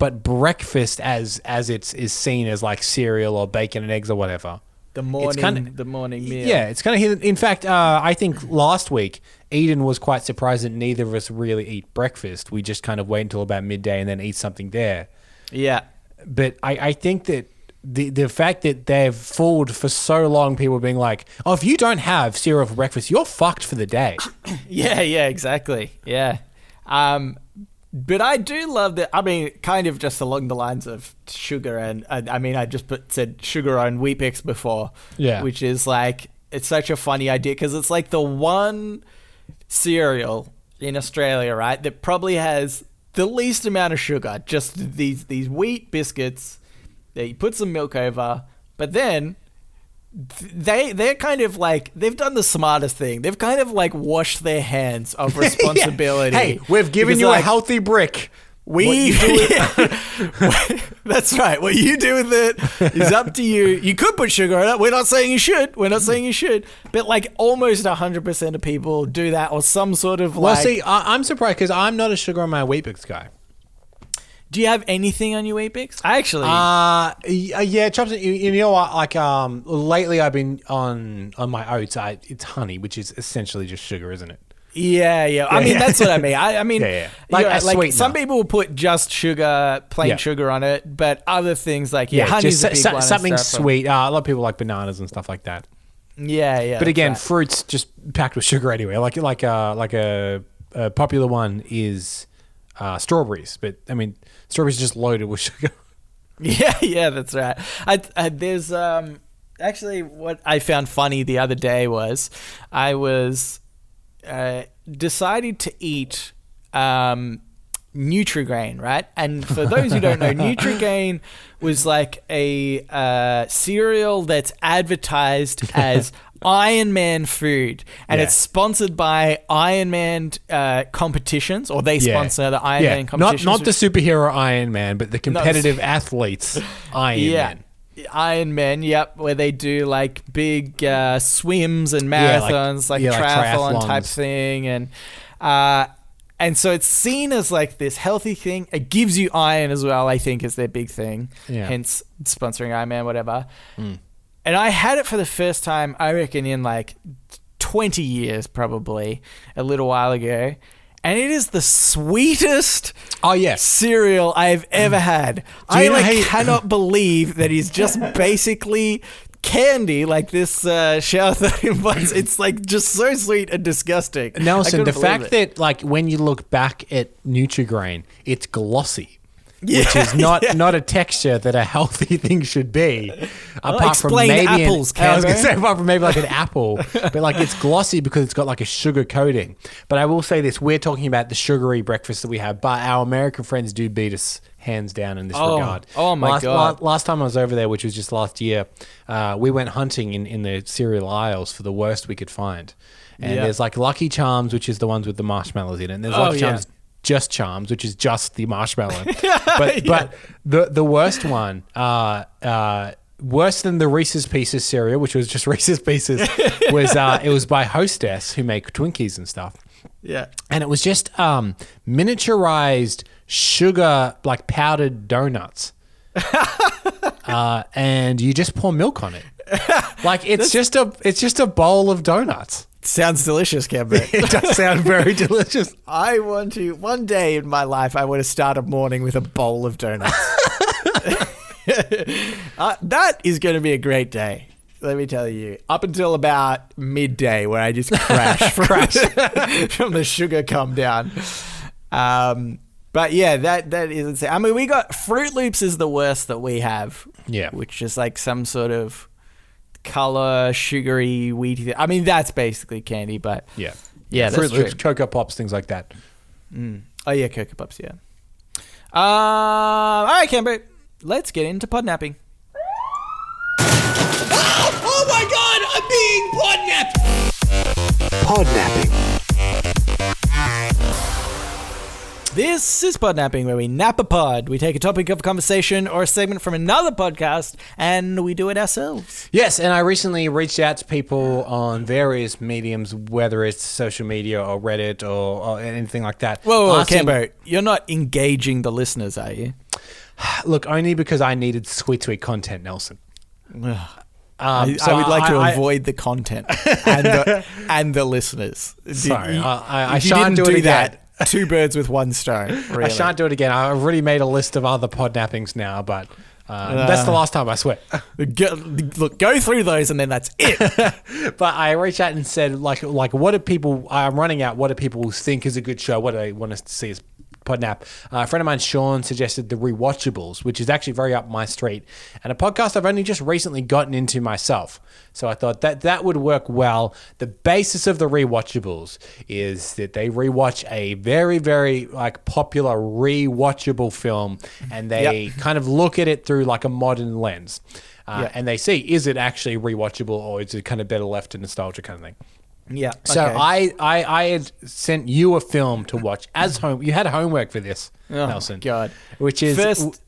but breakfast, as as it's is seen as like cereal or bacon and eggs or whatever. The morning, kinda- the morning meal. Yeah, it's kind of. In fact, uh, I think last week Eden was quite surprised that neither of us really eat breakfast. We just kind of wait until about midday and then eat something there. yeah. But I, I think that the the fact that they've fooled for so long, people being like, "Oh, if you don't have cereal for breakfast, you're fucked for the day." Yeah, yeah, exactly. Yeah. Um, but I do love that. I mean, kind of just along the lines of sugar, and, and I mean, I just put said sugar on Weet-Bix before. Yeah. Which is like, it's such a funny idea because it's like the one cereal in Australia, right, that probably has the least amount of sugar. Just these these wheat biscuits that you put some milk over, but then they they're kind of like they've done the smartest thing. They've kind of like washed their hands of responsibility. Hey, we've given Because, you like, a healthy brick. We do That's right. What you do with it is up to you. You could put sugar in it. We're not saying you should. We're not saying you should. But like almost 100% of people do that or some sort of Well, like Well, see, I, I'm surprised because I'm not a sugar on my Weet-Bix guy. Do you have anything on your Weet-Bix? I actually Uh, uh, yeah, chops. You, you know what? Like, um, lately I've been on on my oats. I, it's honey, which is essentially just sugar, isn't it? Yeah, yeah. I Yeah, mean, yeah. that's what I mean. I, I mean, Yeah, yeah. like, Like a like sweetener. some people will put just sugar, plain sugar on it, but other things like yeah, honey's just a so- big so- one something sweet. Uh, a lot of people like bananas and stuff like that. Yeah, yeah. But again, right. fruits just packed with sugar anyway. Like like uh like a, a popular one is uh, strawberries. But I mean, strawberries are just loaded with sugar. Yeah, yeah, that's right. I, I there's um actually what I found funny the other day was I was uh, decided to eat um Nutri-Grain, right? And for those who don't know, Nutri-Grain was like a uh, cereal that's advertised as Iron Man food, and Yeah. it's sponsored by Iron Man uh, competitions, or they Yeah. sponsor the Iron yeah, Man competitions. not the superhero Iron Man, but the competitive athletes Iron yeah. Man. Iron Man, yep, where they do like big uh, swims and like- marathons, like, like triathlon type thing, and uh, and so it's seen as like this healthy thing. It gives you iron as well, I think, is their big thing. Yeah. Hence sponsoring Iron Man, whatever. And I had it for the first time, I reckon, in like 20 years, probably a little while ago. And it is the sweetest Oh yes, cereal I've ever had. I like cannot believe that he's just basically candy like this uh, shower 13 bucks. It's like just so sweet and disgusting. Nelson. The fact it. that like when you look back at Nutri-Grain, it's glossy. Yeah, which is not yeah. not a texture that a healthy thing should be. Apart from maybe an- I was going to say apart from maybe like an apple, but like it's glossy because it's got like a sugar coating. But I will say this: we're talking about the sugary breakfast that we have, but our American friends do beat us hands down in this Oh, regard. oh my last, God. la- last time I was over there, which was just last year, uh, we went hunting in, in the cereal aisles for the worst we could find. And there's like Lucky Charms, which is the ones with the marshmallows in it. And there's Oh, Lucky yeah. Charms just Charms, which is just the marshmallow. but but the the worst one, uh, uh, worse than the Reese's Pieces cereal, which was just Reese's Pieces, was uh, it was by Hostess who make Twinkies and stuff, yeah. and it was just um, miniaturized sugar like powdered donuts. uh, and you just pour milk on it. Like it's just a it's just a bowl of donuts. Sounds delicious, Cameron. It does sound very delicious. I want to one day in my life. I want to start a morning with a bowl of donuts. uh, that is going to be a great day. Let me tell you. Up until about midday, where I just crash, crash from the sugar come down. Um, but yeah, that that is insane. I mean, we got Froot Loops is the worst that we have. Yeah. which is like some sort of color sugary wheaty. Thing. I mean, that's basically candy, but Yeah. yeah, that's Fruit true. Loops, Cocoa Pops, things like that. Oh yeah, Cocoa Pops. yeah. Um, all right, Cambo, let's get into podnapping. Oh my god, I'm being podnapped! Podnapping. This is podnapping, where we nap a pod. We take a topic of conversation or a segment from another podcast, and we do it ourselves. Yes, and I recently reached out to people on various mediums, whether it's social media or Reddit or, or anything like that. Whoa, whoa, whoa asking- Cambo, you're not engaging the listeners, are you? Look, only because I needed sweet, sweet content, Nelson. Um, I, so I would like to I- I- avoid the content and the, and the listeners. Sorry, You- I- I, I shan't do do that. Two birds with one stone. Really. I shan't do it again. I've already made a list of other podnappings now, but uh, that's the last time, I swear. Go, look, go through those, and then that's it. but I reached out and said, like, like, what do people? I'm running out. What do people think is a good show? What do they want us to see as podnap? Uh, a friend of mine, Sean, suggested the rewatchables, which is actually very up my street, and a podcast I've only just recently gotten into myself. So I thought that that would work well. The basis of the rewatchables is that they rewatch a very, very like popular rewatchable film, and they Yep. kind of look at it through like a modern lens. Uh, Yeah. And they see is it actually rewatchable or is it kind of better left to nostalgia kind of thing. Yeah. So okay. I, I I had sent you a film to watch as home. You had homework for this, Oh, Nelson. God. Which is first,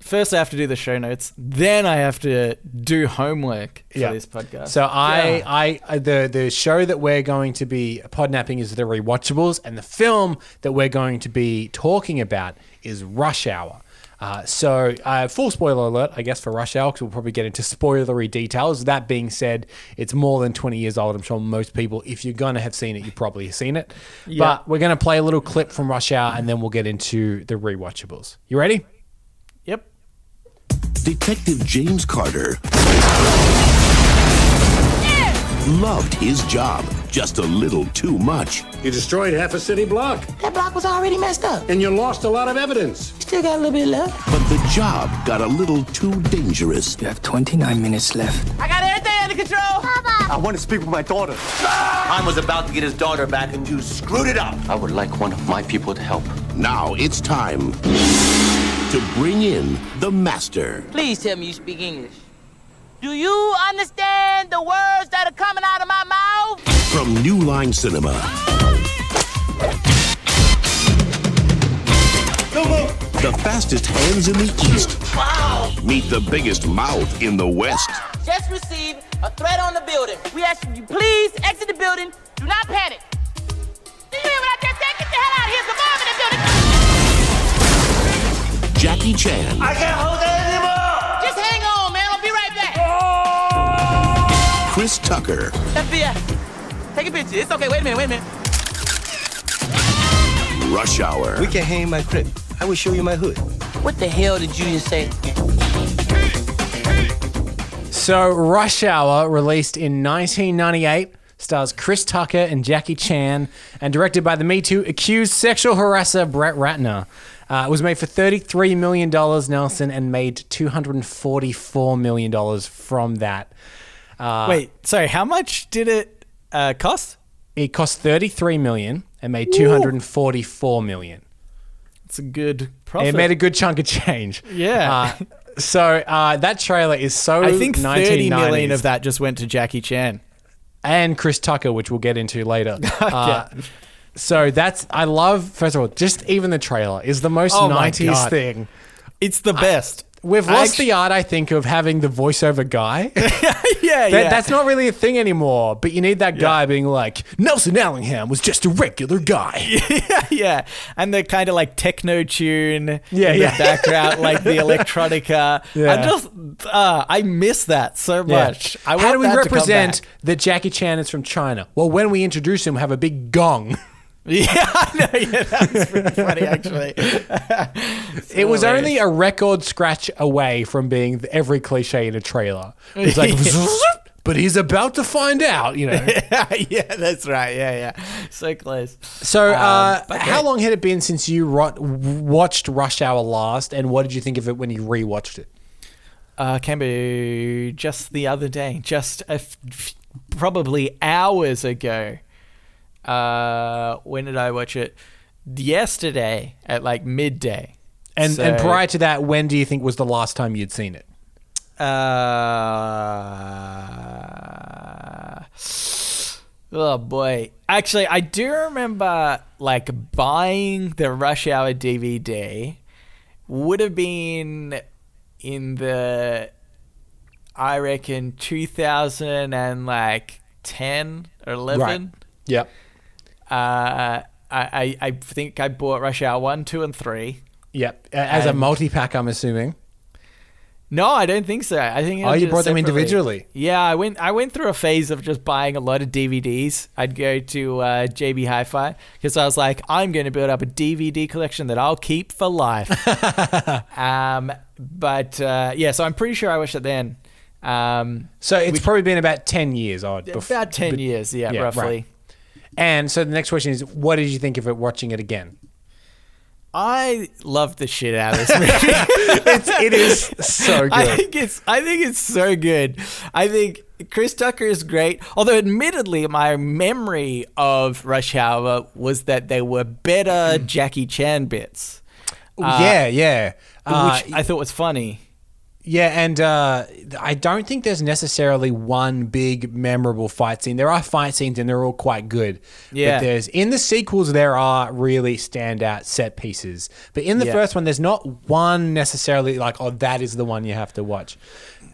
first I have to do the show notes. Then I have to do homework for Yeah. this podcast. So I, God. I, I, the the show that we're going to be podnapping is the rewatchables, and the film that we're going to be talking about is Rush Hour. Uh, so, uh, full spoiler alert, I guess, for Rush Hour, because we'll probably get into spoilery details. That being said, it's more than 20 years old. I'm sure most people, if you're going to have seen it, you've probably seen it. Yeah. But we're going to play a little clip from Rush Hour, and then we'll get into the rewatchables. You ready? yep. Detective James Carter loved his job just a little too much. You destroyed half a city block, That block was already messed up. and you lost a lot of evidence. You still got a little bit left. But the job got a little too dangerous. You have 29 minutes left. I got everything under control. Papa. I want to speak with my daughter. Han was about to get his daughter back and you screwed it up. I would like one of my people to help. Now it's time to bring in the master. Please tell me you speak English. Do you understand the words that are coming out of my mouth? From New Line Cinema. The fastest hands in the East. Wow. Meet the biggest mouth in the West. Just received a threat on the building. We ask you please exit the building. Do not panic. Do you hear what I just said? Get the hell out of here. A bomb in the building. Jackie Chan. I can't hold it anymore. Just hang on, Chris Tucker. FBI. Take a picture. It's okay. Wait a minute. Wait a minute. Rush Hour. We can hang my crib. I will show you my hood. What the hell did you just say? So, Rush Hour, released in 1998, stars Chris Tucker and Jackie Chan, and directed by the Me Too accused sexual harasser Brett Ratner. Uh, it was made for $33 million, Nelson, and made $244 million from that. Wait, sorry, how much did it uh, cost? It cost 33 million and made 244 million. It's a good profit. It made a good chunk of change. Yeah. Uh, so, uh, that trailer is so I think 30 million 1990s. of that just went to Jackie Chan. and Chris Tucker, which we'll get into later. Uh, so that's I love. First of all, just even the trailer is the most Oh nineties God. thing. It's the best. We've lost actu- the art, I think, of having the voiceover guy. That- yeah, yeah. That's not really a thing anymore. But you need that guy being like, Nelson Allingham was just a regular guy. yeah, yeah. And the kind of like techno tune Yeah, in yeah. the background, like the electronica. Yeah. I just, uh, I miss that so Yeah. much. I How want do we represent that Jackie Chan is from China? Well, when we introduce him, have a big gong. Yeah, I know. Yeah, that was pretty funny, actually. It was hilarious. only a record scratch away from being every cliche in a trailer. It's like, but he's about to find out, you know. yeah, that's right. Yeah, yeah. So close. So, uh, Um, but how long had it been since you ro- watched Rush Hour last, and what did you think of it when you rewatched it? Uh, can be just the other day, just a f- f- probably hours ago. Uh, when did I watch it? Yesterday at like midday. And and prior to that, when do you think was the last time you'd seen it? Uh, oh boy. Actually, I do remember like buying the Rush Hour DVD. Would have been in the, I reckon, 2000 and like 10 or 11. Right. Yep. Uh, I, I, think I bought Rush Hour 1, 2, and 3. Yep. As a multi pack, I'm assuming. No, I don't think so. I think Oh, you just brought them individually? Yeah, I went. I went through a phase of just buying a lot of DVDs. I'd go to uh, JB Hi-Fi because I was like, I'm going to build up a DVD collection that I'll keep for life. um, but uh, yeah, so I'm pretty sure I watched it then. Um, So it's probably been about 10 years odd. bef- about ten years, yeah, yeah, roughly. right. And so the next question is, what did you think of it watching it again? I loved the shit out of this movie. It's, it is so good. I think it's I think it's so good. I think Chris Tucker is great. Although admittedly my memory of Rush Hour was that they were better Jackie Chan bits. yeah, yeah. Uh, which I thought was funny. Yeah, and uh, I don't think there's necessarily one big memorable fight scene. There are fight scenes, and they're all quite good. Yeah. But there's in the sequels there are really standout set pieces. But in the Yeah. first one, there's not one necessarily like, oh, that is the one you have to watch.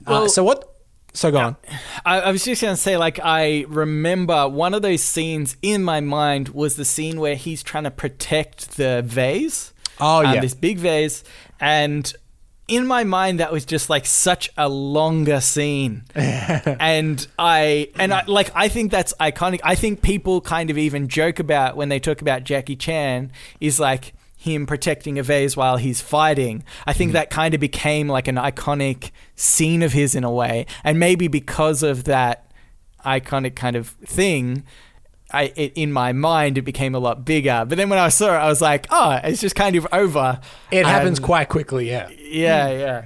uh, so what? So go on. I, I was just gonna say, like, I remember one of those scenes in my mind was the scene where he's trying to protect the vase. Oh, um, yeah. this big vase, and in my mind that was just like such a longer scene, and I and I like I think that's iconic. I think people kind of even joke about when they talk about Jackie Chan is like him protecting a vase while he's fighting. I think mm-hmm. that kind of became like an iconic scene of his in a way, and maybe because of that. iconic kind of thing. I it, in my mind it became a lot bigger, but then when I saw it, I was like, oh, it's just kind of over. It happens quite quickly, yeah. Yeah, yeah.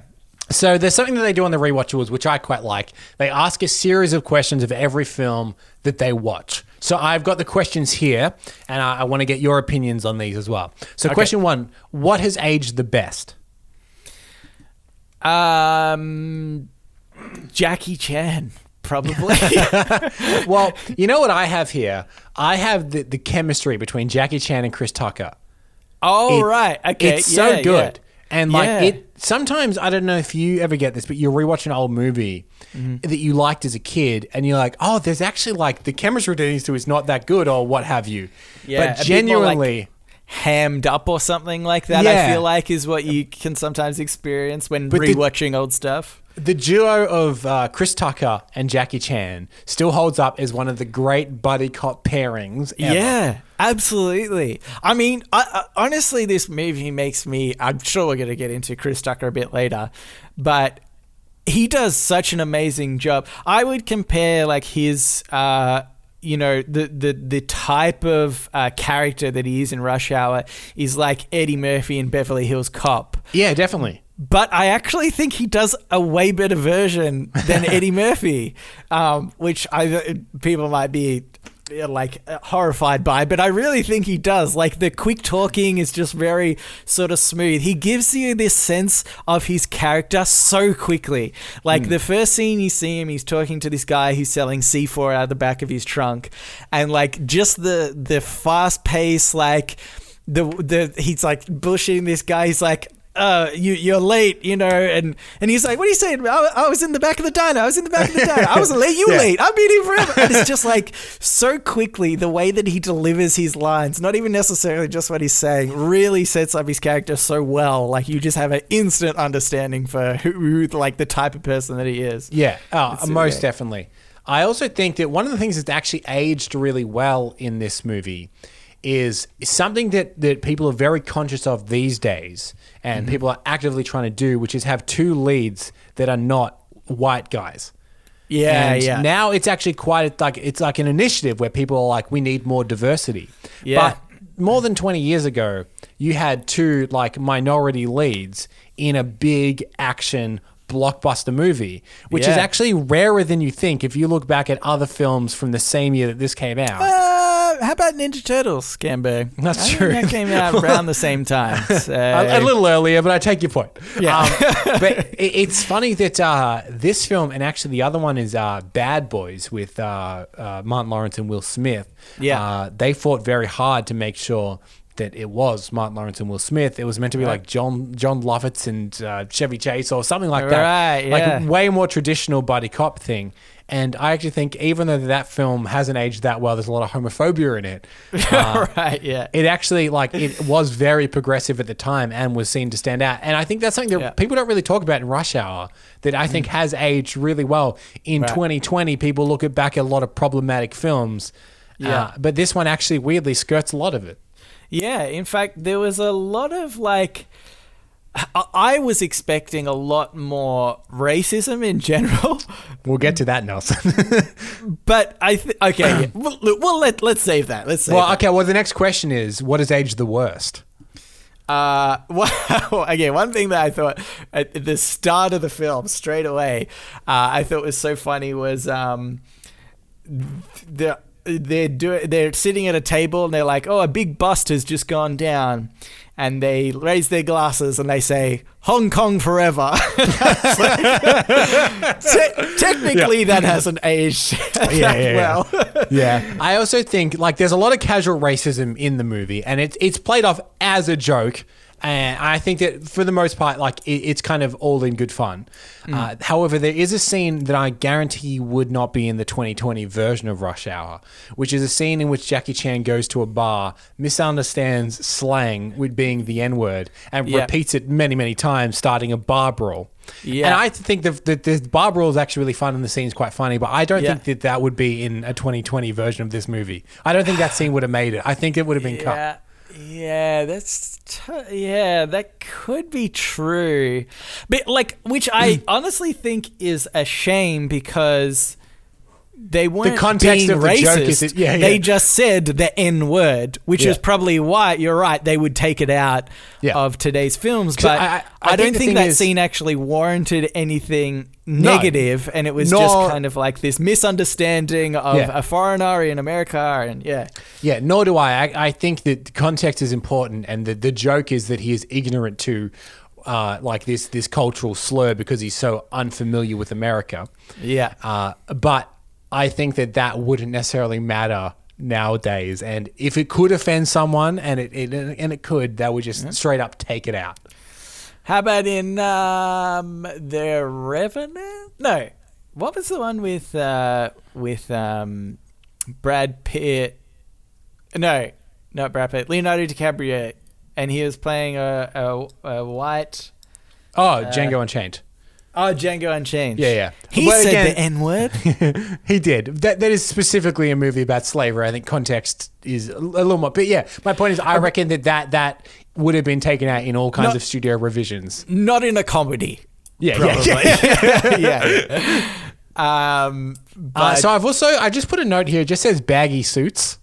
So there's something that they do on the rewatchables, which I quite like. They ask a series of questions of every film that they watch. So I've got the questions here, and I, I want to get your opinions on these as well. So Okay. question one: What has aged the best? Um, Jackie Chan, probably. well, you know what I have here? I have the, the chemistry between Jackie Chan and Chris Tucker. oh, It- right. Okay. It's yeah, so good. yeah. And like Yeah. it sometimes I don't know if you ever get this, but you're rewatching an old movie Mm-hmm. that you liked as a kid and you're like, oh, there's actually like the chemistry between these two is not that good or what have you. Yeah, but more, like, genuinely hammed up or something like that. Yeah. I feel like is what you can sometimes experience when But the- rewatching old stuff. the duo of uh, Chris Tucker and Jackie Chan still holds up as one of the great buddy cop pairings. Ever. Yeah, absolutely. I mean, I, I, honestly, this movie makes me. I'm sure we're going to get into Chris Tucker a bit later, but he does such an amazing job. I would compare like his. Uh, you know the the the type of uh, character that he is in Rush Hour is like Eddie Murphy in Beverly Hills Cop. Yeah, definitely. But I actually think he does a way better version than Eddie Murphy, um, which I people might be like uh, horrified by, but I really think he does. Like the quick talking is just very sort of smooth. He gives you this sense of his character so quickly. Like the first scene you see him, he's talking to this guy who's selling C4 out of the back of his trunk, and like just the the fast pace, like the the he's like bullshitting this guy. He's like, uh, you you're late, you know, and and he's like, what are you saying? I, I was in the back of the diner. I was in the back of the diner. I wasn't late. You Yeah. late. I've been here forever. And it's just like so quickly the way that he delivers his lines, not even necessarily just what he's saying, really sets up his character so well. Like you just have an instant understanding for who, who like the type of person that he is. Yeah, oh, It's- most definitely. I also think that one of the things that's actually aged really well in this movie is something that, that people are very conscious of these days and Mm-hmm. people are actively trying to do, which is have two leads that are not white guys. Yeah, and yeah. Now it's actually quite like it's like an initiative where people are like, we need more diversity. Yeah. But more than twenty years ago, you had two like minority leads in a big action blockbuster movie, which is actually rarer than you think if you look back at other films from the same year that this came out. Uh, how about Ninja Turtles, Cambo? That's I think true. That came out around the same time. So. a, a little earlier, but I take your point. Yeah. Um, but it, it's funny that uh, this film and actually the other one is uh, Bad Boys with uh, uh, Martin Lawrence and Will Smith. Yeah. Uh, they fought very hard to make sure that it was Martin Lawrence and Will Smith. It was meant to be Right. like John Jon Lovitz and uh, Chevy Chase or something like that. Right, yeah. Like a way more traditional buddy cop thing. And I actually think even though that film hasn't aged that well, there's a lot of homophobia in it. Uh, right, yeah. it actually like it was very progressive at the time and was seen to stand out and i think that's something that Yeah. Mm. people don't really talk about in rush hour that i think has aged really well in Right. 2020 people look at back at a lot of problematic films Yeah. uh, but this one actually weirdly skirts a lot of it Yeah, in fact, there was a lot of like. I- was expecting a lot more racism in general, we'll get to that nelson but I th- okay. yeah. Well, well, let let's save that. Let's save well that. okay well the next question is what is age the worst Uh, wow. Again, one thing that I thought at the start of the film, straight away, uh, I thought was so funny was um, the they're doing they're sitting at a table and they're like, "Oh, a big bust has just gone down," and they raise their glasses and they say, "Hong Kong forever." Te- technically, that hasn't aged that yeah, yeah. well. yeah. I also think like there's a lot of casual racism in the movie, and it's it's played off as a joke. And I think that for the most part, like it, it's kind of all in good fun. Uh, however, there is a scene that I guarantee would not be in the 2020 version of Rush Hour, which is a scene in which Jackie Chan goes to a bar, misunderstands slang with being the N word, and Yeah. repeats it many, many times, starting a bar brawl. Yeah. And I think the, the, the bar brawl is actually really fun and the scene's quite funny, but I don't Yeah. think that that would be in a 2020 version of this movie. I don't think that scene would have made it. I think it would have been cut. Yeah, that's t- yeah, that could be true, but like, which I honestly think is a shame because they weren't context being of the racist. joke is that- yeah, They just said the N word, which Yeah. is probably why you're right. They would take it out Yeah. of today's films, but I- I, I- I don't the think thing that is- scene actually warranted anything negative. negative, and it was Nor- just kind of like this misunderstanding of Yeah. a foreigner in America, and yeah, Yeah, nor do I. I, I think that context is important, and the, the joke is that he is ignorant to uh, like this this cultural slur because he's so unfamiliar with America. yeah. Uh, but I think that that wouldn't necessarily matter nowadays, and if it could offend someone, and it, it and it could, they would just straight up take it out. How about in um, the Revenant? No, what was the one with uh, with um, Brad Pitt? No, not Brad Pitt. Leonardo DiCaprio, and he was playing a a, a white. Oh, Django Unchained. Oh, Django Unchained. Yeah, yeah. He But said again- the N word. He did. That that is specifically a movie about slavery. I think context is a little more. But yeah, my point is, I reckon that that, that would have been taken out in all kinds No. of studio revisions. not in a comedy. Yeah, Probably. yeah. yeah. Um, Uh, so I've also I just put a note here. It just says baggy suits.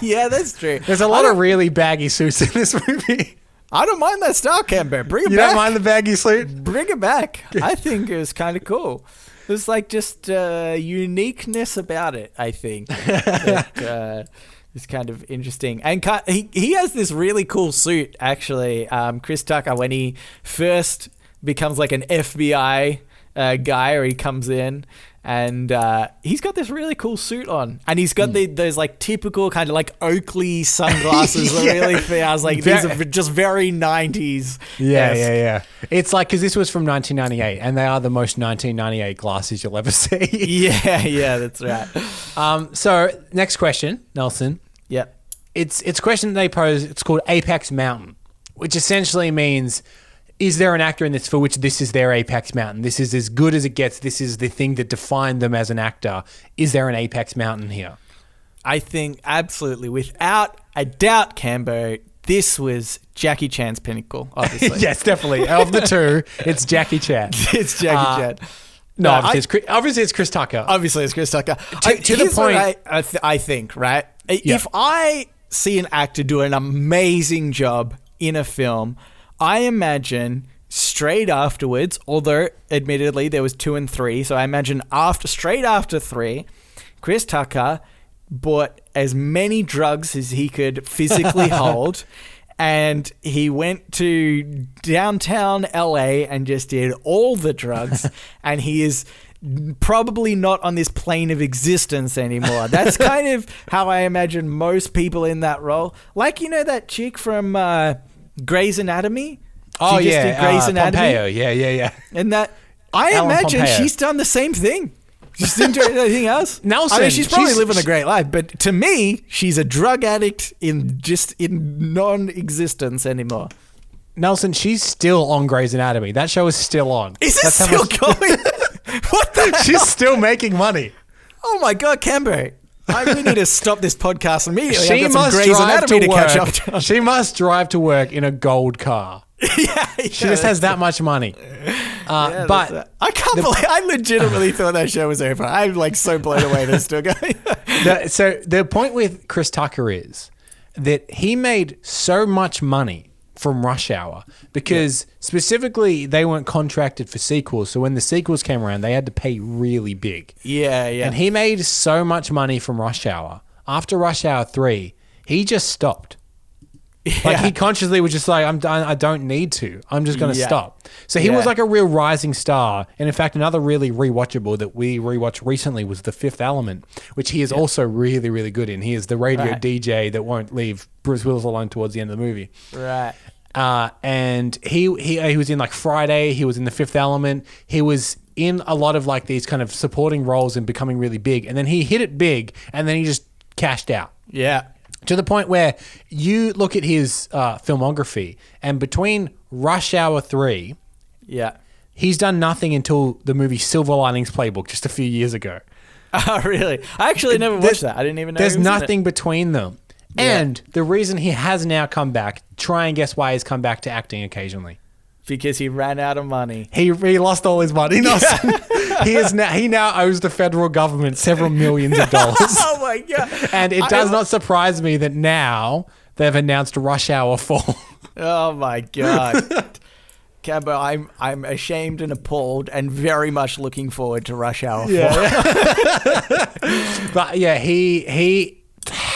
yeah, that's true. There's a lot of really baggy suits in this movie. I don't mind that style, Cambo. Bring it You back. You don't mind the baggy suit? Bring it back. I think it was kind of cool. There's like just uh, uniqueness about it. I think that uh, is kind of interesting. And he he has this really cool suit actually. Um, Chris Tucker when he first becomes like an FBI uh, guy, or he comes in. And uh, he's got this really cool suit on, and he's got the, those like typical kind of like Oakley sunglasses. Yeah. really. I was like, these are just very '90s. Yeah, yeah, yeah. It's like because this was from 1998, and they are the most 1998 glasses you'll ever see. Yeah, yeah, that's right. Um. So next question, Nelson. Yeah, it's it's a question they pose. It's called Apex Mountain, which essentially means is there an actor in this for which this is their Apex Mountain? This is as good as it gets. This is the thing that defined them as an actor. Is there an Apex Mountain here? I think absolutely, without a doubt, Cambo, this was Jackie Chan's pinnacle. Obviously, yes, definitely. Of the two, it's Jackie Chan. it's Jackie Uh, Chan. No, No, obviously, I- it's Chris, obviously it's Chris Tucker. Obviously, it's Chris Tucker. To- to the point- I, I, th- I think right. Yeah. If I see an actor do an amazing job in a film, I imagine straight afterwards. Although, admittedly, there was two and three, so I imagine after straight after three, Chris Tucker bought as many drugs as he could physically hold. And he went to downtown LA and just did all the drugs. and he is probably not on this plane of existence anymore. That's kind of how I imagine most people in that role. Like, you know, that chick from uh, Grey's Anatomy? oh She just yeah, did Grey's uh, Anatomy. Pompeo. Yeah, yeah, yeah. And that, I Ellen imagine Pompeo. she's done the same thing. She's didn't do anything else. Nelson, I mean, she's probably she's- living a great life, but to me, she's a drug addict in just in non-existence anymore. Nelson, she's still on Grey's Anatomy. That show is still on. Is it That's still much- going? what the? She's hell? still making money. Oh my god, Cambo! I really need to stop this podcast immediately. She must drive to to, work. catch up to. She must drive to work in a gold car. yeah, She just has that much money. Uh, but I can't believe I legitimately thought that show was over. I'm like so blown away they're still going. the, so the point with Chris Tucker is that he made so much money from Rush Hour because specifically they weren't contracted for sequels. So when the sequels came around, they had to pay really big. yeah, yeah. And he made so much money from Rush Hour. After Rush Hour 3, he just stopped. Like he consciously was just like, I'm done. I don't need to. I'm just going to Yeah. stop. So he was like a real rising star. And in fact, another really rewatchable that we rewatched recently was The Fifth Element, which he is also really, really good in. He is the radio Right. DJ that won't leave Bruce Willis alone towards the end of the movie. right. Uh, and he, he he was in like Friday. He was in The Fifth Element. He was in a lot of like these kind of supporting roles and becoming really big. And then he hit it big, and then he just cashed out Yeah. To the point where you look at his uh, filmography, and between Rush Hour three, Yeah. he's done nothing until the movie Silver Linings Playbook just a few years ago. Oh, really? I actually never watched that. I didn't even know. There's he was in it. nothing between them. And the reason he has now come back, try and guess why he's come back to acting occasionally. Because he ran out of money. He, he lost all his money. He is now he now owes the federal government several millions of dollars. Oh my god! and it I- does not surprise me that now they've announced Rush Hour 4. Oh my god. Cambo, I'm I'm ashamed and appalled and very much looking forward to Rush Hour 4. but yeah, he he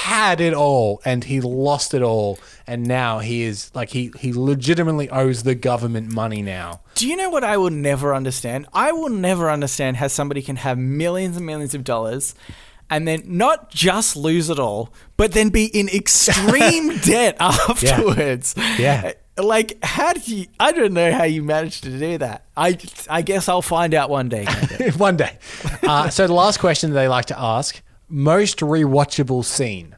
had it all and he lost it all and now he is like he he legitimately owes the government money now. Do you know what I will never understand? I will never understand how somebody can have millions and millions of dollars and then not just lose it all, but then be in extreme debt afterwards. Yeah. Like, how did you? I don't know how you managed to do that. I, I guess I'll find out one day. One day. Uh, so the last question they like to ask: most rewatchable scene.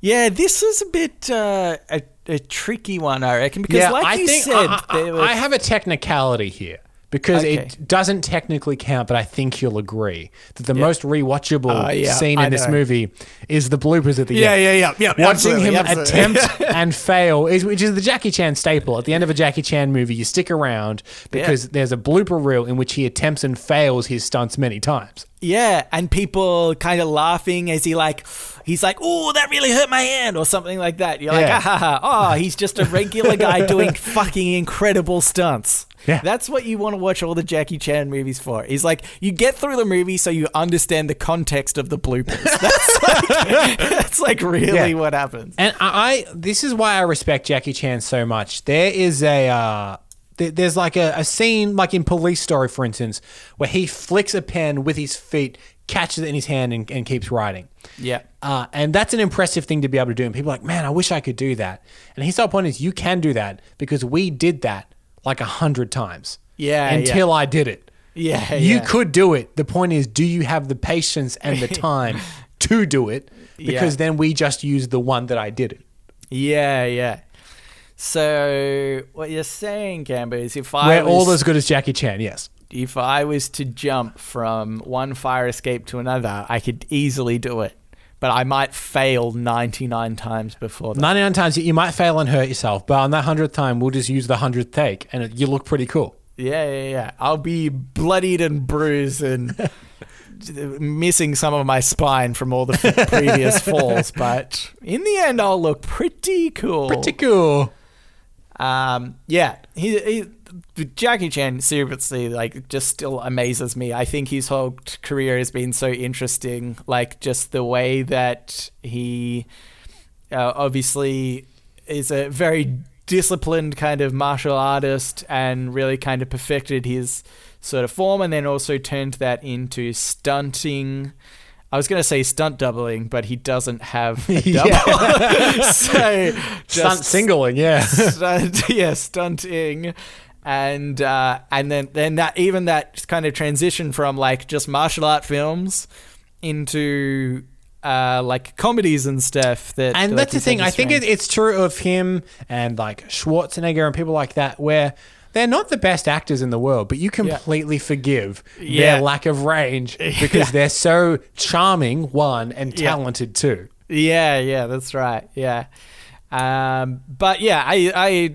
Yeah, this is a bit uh, a, a tricky one, I reckon, because like you said, I, I- there was, I have a technicality here because Okay. it doesn't technically count, but I think you'll agree that the most rewatchable Oh, yeah, scene in this movie is the bloopers at the Yeah, end. yeah, yeah, yeah, Watching absolutely, him absolutely. attempt and fail, is, which is the Jackie Chan staple. At the end of a Jackie Chan movie, you stick around because there's a blooper reel in which he attempts and fails his stunts many times. Yeah, and people kind of laughing as he like, he's like, "Oh, that really hurt my hand," or something like that. You're Yeah. like, "Ah, ha, ha, oh, he's just a regular guy doing fucking incredible stunts." Yeah. That's what you want to watch all the Jackie Chan movies for. Is like, you get through the movie so you understand the context of the bloopers. That's like, that's like really Yeah. what happens. And I, I this is why I respect Jackie Chan so much. There is a uh, th- there's like a, a scene like in Police Story, for instance, where he flicks a pen with his feet, catches it in his hand, and, and keeps writing. Yeah. Uh, and that's an impressive thing to be able to do. And people are like, man, I wish I could do that. And his whole point is, you can do that because we did that like a hundred times. Yeah, Until I did it. Yeah, You yeah. could do it. The point is, do you have the patience and the time to do it? Because Yeah. then we just use the one that I did it. Yeah, yeah. So what you're saying, Cambo, is if I We're was, all as good as Jackie Chan, yes. if I was to jump from one fire escape to another, I could easily do it. But I might fail 99 times before that. 99 times you might fail and hurt yourself, but on that 100th time, we'll just use the 100th take and it, you look pretty cool. Yeah, yeah, yeah. I'll be bloodied and bruised and missing some of my spine from all the previous falls. But in the end, I'll look pretty cool. Pretty cool. Um, yeah, he, he Jackie Chan seriously like just still amazes me. I think his whole career has been so interesting. Like just the way that he uh, obviously is a very disciplined kind of martial artist and really kind of perfected his sort of form, and then also turned that into stunting. I was going to say stunt doubling, but he doesn't have a double. so Stunt just singling, yeah. stunt, yeah, stunting, and uh, and then then that even that kind of transition from like just martial art films into uh, like comedies and stuff. That and like that's the thing. I think it, it's true of him and like Schwarzenegger and people like that, where they're not the best actors in the world, but you completely forgive Yeah. their lack of range because Yeah. they're so charming, one, and Yeah. talented, two. Yeah, yeah, that's right. Yeah. Um, but yeah, I,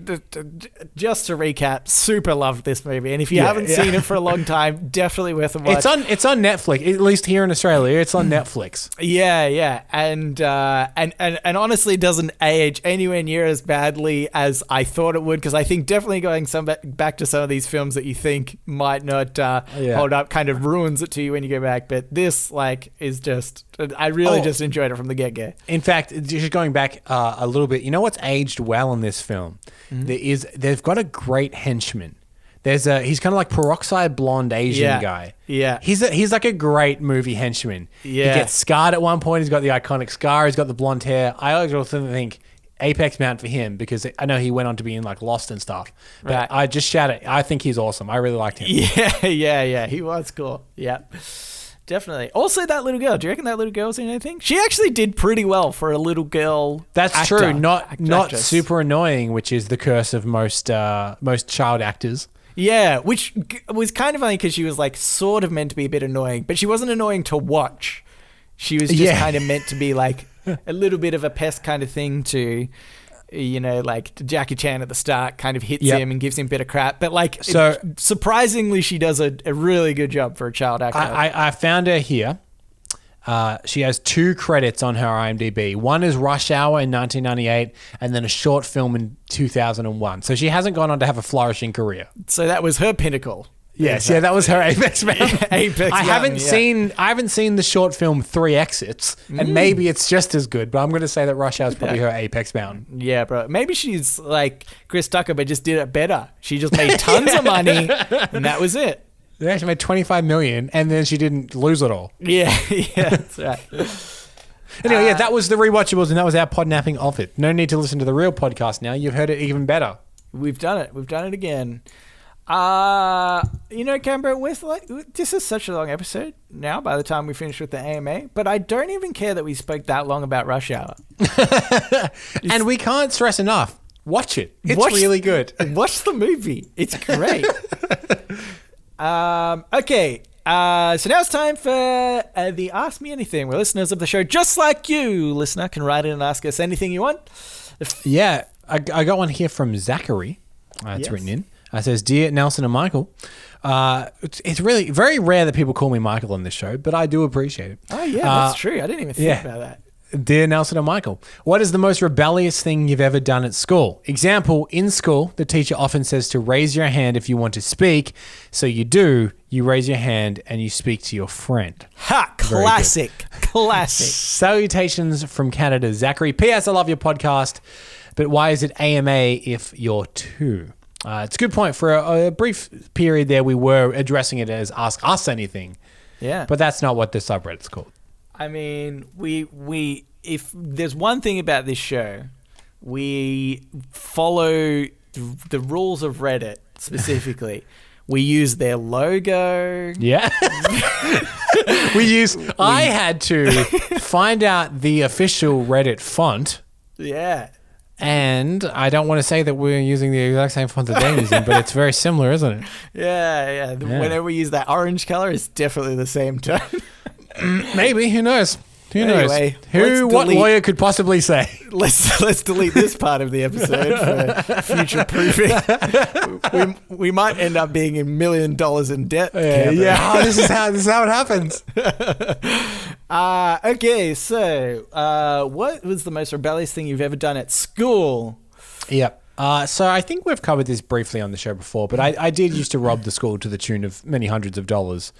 just to recap, super loved this movie, and if you Yeah, haven't yeah. seen it for a long time, definitely worth a watch. It's on. It's on Netflix. At least here in Australia, it's on Netflix. Yeah, yeah, and uh, and and and honestly, doesn't age anywhere near as badly as I thought it would. Because I think definitely going some back to some of these films that you think might not uh, Yeah. hold up kind of ruins it to you when you go back. But this, like, is just I really Oh. just enjoyed it from the get go. In fact, just going back uh, a little bit, you know what's aged well in this film? Mm-hmm. There is they've got a great henchman. There's a he's kind of like peroxide blonde Asian Yeah. guy. Yeah. he's a, he's like a great movie henchman. Yeah. he gets scarred at one point. He's got the iconic scar. He's got the blonde hair. I always also think apex mount for him because I know he went on to be in like Lost and stuff. But Right. I just shout it. I think he's awesome. I really liked him. Yeah, yeah, yeah. He was cool. Yeah. Definitely. Also, that little girl. Do you reckon that little girl's in anything? She actually did pretty well for a little girl. That's actor, true. Not act- not actress. super annoying, which is the curse of most uh, most child actors. Yeah, which g- was kind of funny because she was like sort of meant to be a bit annoying, but she wasn't annoying to watch. She was just Yeah. kind of meant to be like a little bit of a pest kind of thing to you know, like Jackie Chan at the start kind of hits Yep. him and gives him a bit of crap. But like, So- it- surprisingly, she does a, a really good job for a child actor. I, I, I found her here. Uh, she has two credits on her IMDb. One is Rush Hour in 1998, and then a short film in 2001. So she hasn't gone on to have a flourishing career. so that was her pinnacle. Yes, yeah, that was her Apex Mountain. Apex I haven't yeah. seen I haven't seen the short film Three Exits, Mm. and maybe it's just as good. But I'm going to say that Rush Hour is probably her Apex Mountain. Yeah, bro. Maybe she's like Chris Tucker, but just did it better. She just made tons of money, and that was it. Yeah, she made 25 million, and then she didn't lose it all. Yeah, yeah, that's right. Anyway, Uh, yeah, that was the rewatchables, and that was our podnapping of it. No need to listen to the real podcast now. You've heard it even better. We've done it. We've done it again. Uh, you know, Canberra, with like this is such a long episode now. By the time we finish with the AMA, but I don't even care that we spoke that long about Rush Hour. and we can't stress enough. Watch it. It's Watch- really good. Watch the movie. It's great. um, okay. Uh, so now it's time for uh, the Ask Me Anything, where listeners of the show, just like you, listener, can write in and ask us anything you want. Yeah, I, I got one here from Zachary. Uh, it's Yes. written in. Uh, says, "Dear Nelson and Michael, uh, it's, it's really very rare that people call me Michael on this show, but I do appreciate it. Oh yeah, Uh, that's true. I didn't even think yeah. about that. Dear Nelson and Michael, what is the most rebellious thing you've ever done at school? Example, in school, the teacher often says to raise your hand if you want to speak. So you do, you raise your hand and you speak to your friend. Ha! Good. Classic. Classic. Salutations from Canada, Zachary. P.S. I love your podcast, but why is it AMA if you're two? Uh, it's a good point. For a, a brief period there, we were addressing it as Ask Us Anything, Yeah. but that's not what the subreddit's called. I mean, we we if there's one thing about this show, we follow the rules of Reddit specifically. we use their logo. Yeah. we use. I had to find out the official Reddit font, Yeah. And I don't want to say that we're using the exact same font that they're using, but it's very similar, isn't it? Yeah, yeah. Yeah. Whenever we use that orange color, it's definitely the same tone. Maybe. Who knows? Who knows? Anyway, Who? What delete- lawyer could possibly say? let's let's delete this part of the episode for future proofing. we, we might end up being a million dollars in debt. Yeah, yeah. Oh, this is how this is how it happens. Uh, okay, so uh, what was the most rebellious thing you've ever done at school? Yep. Uh, so I think we've covered this briefly on the show before, but I, I did used to rob the school to the tune of many hundreds of dollars.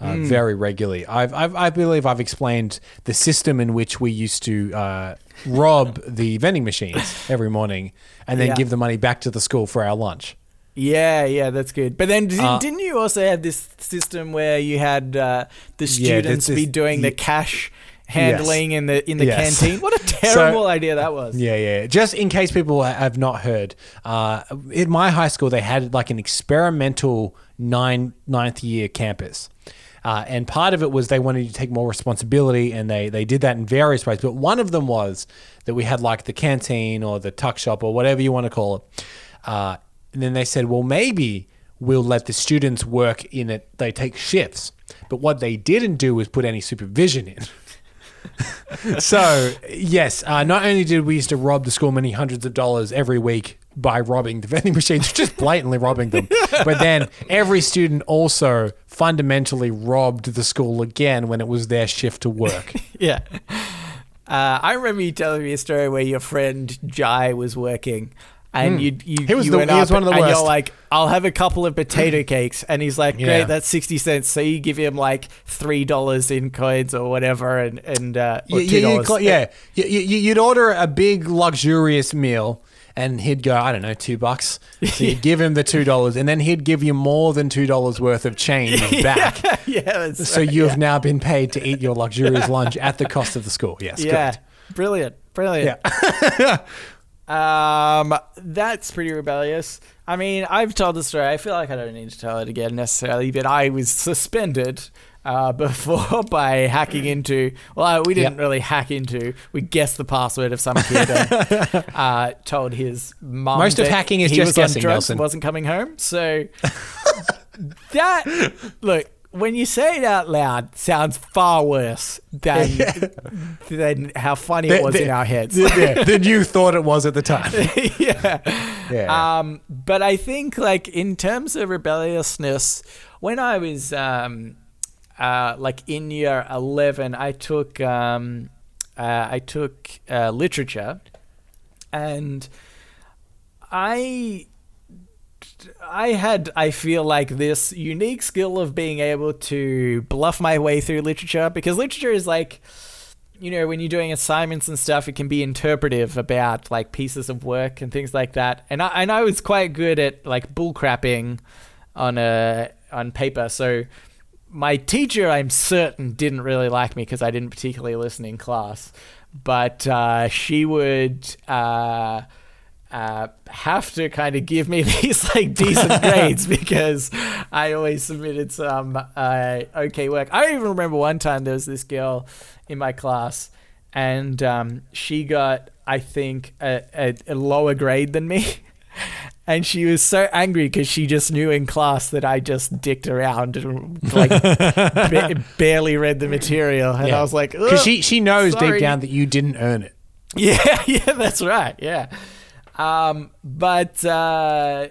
Uh, Mm. Very regularly. I've, I've, I believe I've explained the system in which we used to uh, rob the vending machines every morning and then Yeah. give the money back to the school for our lunch. Yeah, yeah, that's good. But then did, Uh, didn't you also have this system where you had uh, the students this be doing the ye- cash handling in the in the Yes. canteen? What a terrible idea that was. Yeah, yeah. Just in case people have not heard, uh, in my high school they had like an experimental nine ninth year campus. Uh, and part of it was they wanted to take more responsibility, and they they did that in various ways. But one of them was that we had like the canteen or the tuck shop or whatever you want to call it. Uh, and then they said, well, maybe we'll let the students work in it. They take shifts. But what they didn't do was put any supervision in. so yes, uh, not only did we used to rob the school many hundreds of dollars every week by robbing the vending machines, just blatantly robbing them, but then every student also fundamentally robbed the school again when it was their shift to work. Yeah. Uh, I remember you telling me a story where your friend Jai was working. And Hmm. you, you, He was you the- went he was one of the and worst. you're like, I'll have a couple of potato cakes. And he's like, great, Yeah. that's 60 cents. So you give him like $3 in coins or whatever. And, and uh, or You- you- you $2. yeah, You- you- you'd order a big luxurious meal. And he'd go, I don't know, two bucks. So you'd give him the two dollars, and then he'd give you more than two dollars worth of change back. yeah, that's So right, you yeah. have now been paid to eat your luxurious lunch at the cost of the school. Yes, Yeah. correct. Brilliant. Brilliant. Yeah. Um, that's pretty rebellious. I mean, I've told the story. I feel like I don't need to tell it again necessarily, but I was suspended uh, before by hacking into. Well, we didn't Yep. really hack into. We guessed the password of some kid and uh, told his mum. Most of hacking is just guessing, drugs Nelson. and wasn't coming home. So that look. when you say it out loud, sounds far worse than than how funny it was in our heads. yeah, than you thought it was at the time. yeah. Yeah. Um, but I think like in terms of rebelliousness, when I was um, uh, like in year eleven, I took um, uh, I took uh, literature, and I I had I feel like this unique skill of being able to bluff my way through literature because literature is like you know when you're doing assignments and stuff it can be interpretive about like pieces of work and things like that. And I and I was quite good at like bullcrapping on a on paper. So my teacher I'm certain didn't really like me because I didn't particularly listen in class but uh, she would uh, uh, have to kind of give me these like decent grades because I always submitted some uh, okay work. I even remember one time there was this girl in my class, and um, she got I think a, a, a lower grade than me. And she was so angry because she just knew in class that I just dicked around and like ba- barely read the material, and I was like, because she she knows sorry." deep down that you didn't earn it. Yeah, yeah, that's right. Yeah. Um, but uh,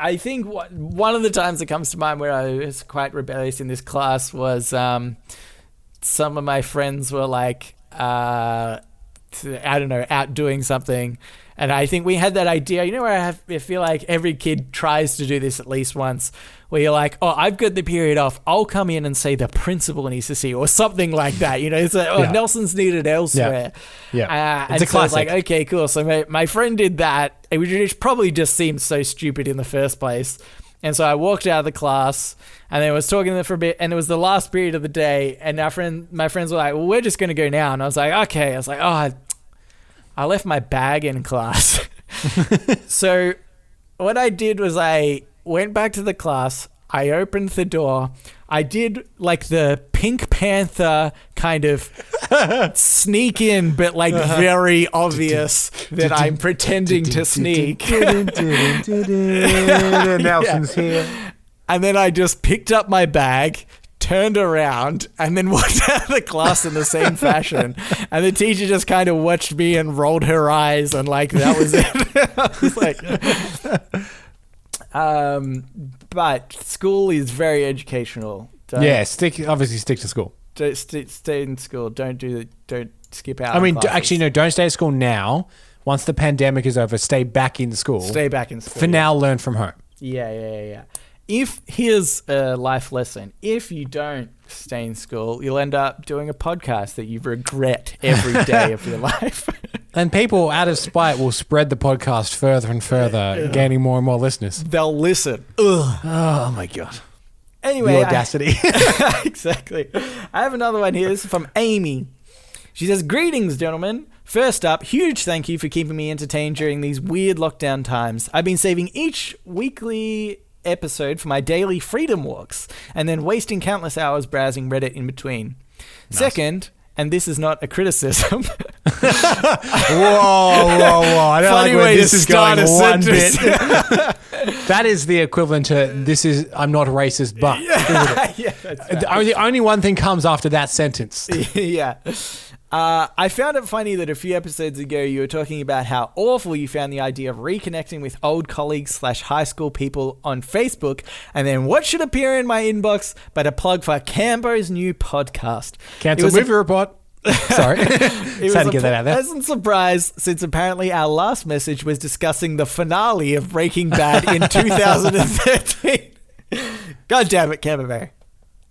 I think what, one of the times that comes to mind where I was quite rebellious in this class was um, some of my friends were like, uh, I don't know, out doing something. And I think we had that idea, you know, where I, have, I feel like every kid tries to do this at least once, where you're like, oh, I've got the period off. I'll come in and say the principal needs to see, you," or something like that. You know, it's like, oh, Yeah. Nelson's needed elsewhere. Yeah. Uh, It's a so I was like, classic. okay, cool. So my, my friend did that, which probably just seemed so stupid in the first place. And so I walked out of the class and then was talking to them for a bit, and it was the last period of the day. And our friend, my friends were like, "Well, we're just gonna go now." And I was like, "Okay." I was like, "Oh, I, I left my bag in class." so what I did was I went back to the class. I opened the door. I did like the Pink Panther kind of sneak in, but like uh-huh. very obvious that I'm pretending to sneak. Nelson's here. And then I just picked up my bag, turned around, and then walked out of the class in the same fashion. And the teacher just kind of watched me and rolled her eyes, and like that was it. I was like, um, but school is very educational. Don't, Yeah, stick obviously stick to school. don't st- stay in school. Don't do the, don't skip out. I mean, d- actually, no. Don't stay at school now. Once the pandemic is over, stay back in school. stay back in school. For now, learn from home. Yeah, yeah, yeah, yeah. If here's a life lesson: if you don't stay in school, you'll end up doing a podcast that you regret every day of your life. And people, out of spite, will spread the podcast further and further, gaining more and more listeners. They'll listen. Ugh. Oh my god! Anyway, The I- audacity. exactly. I have another one here. This is from Amy. She says, Greetings, gentlemen. First up, huge thank you for keeping me entertained during these weird lockdown times. I've been saving each weekly episode for my daily freedom walks and then wasting countless hours browsing Reddit in between. Second, and this is not a criticism. whoa, whoa, whoa! I don't Funny like where way this is going one bit. that is the equivalent to "this is I'm not racist," but yeah, that's the only only one thing comes after that sentence. yeah. Uh, I found it funny that a few episodes ago you were talking about how awful you found the idea of reconnecting with old colleagues slash high school people on Facebook, and then what should appear in my inbox but a plug for Cambo's new podcast? Cancel was a- movie report. Sorry, It was to a that out there. pleasant surprise since apparently our last message was discussing the finale of Breaking Bad in 2013. God damn it, Camembert.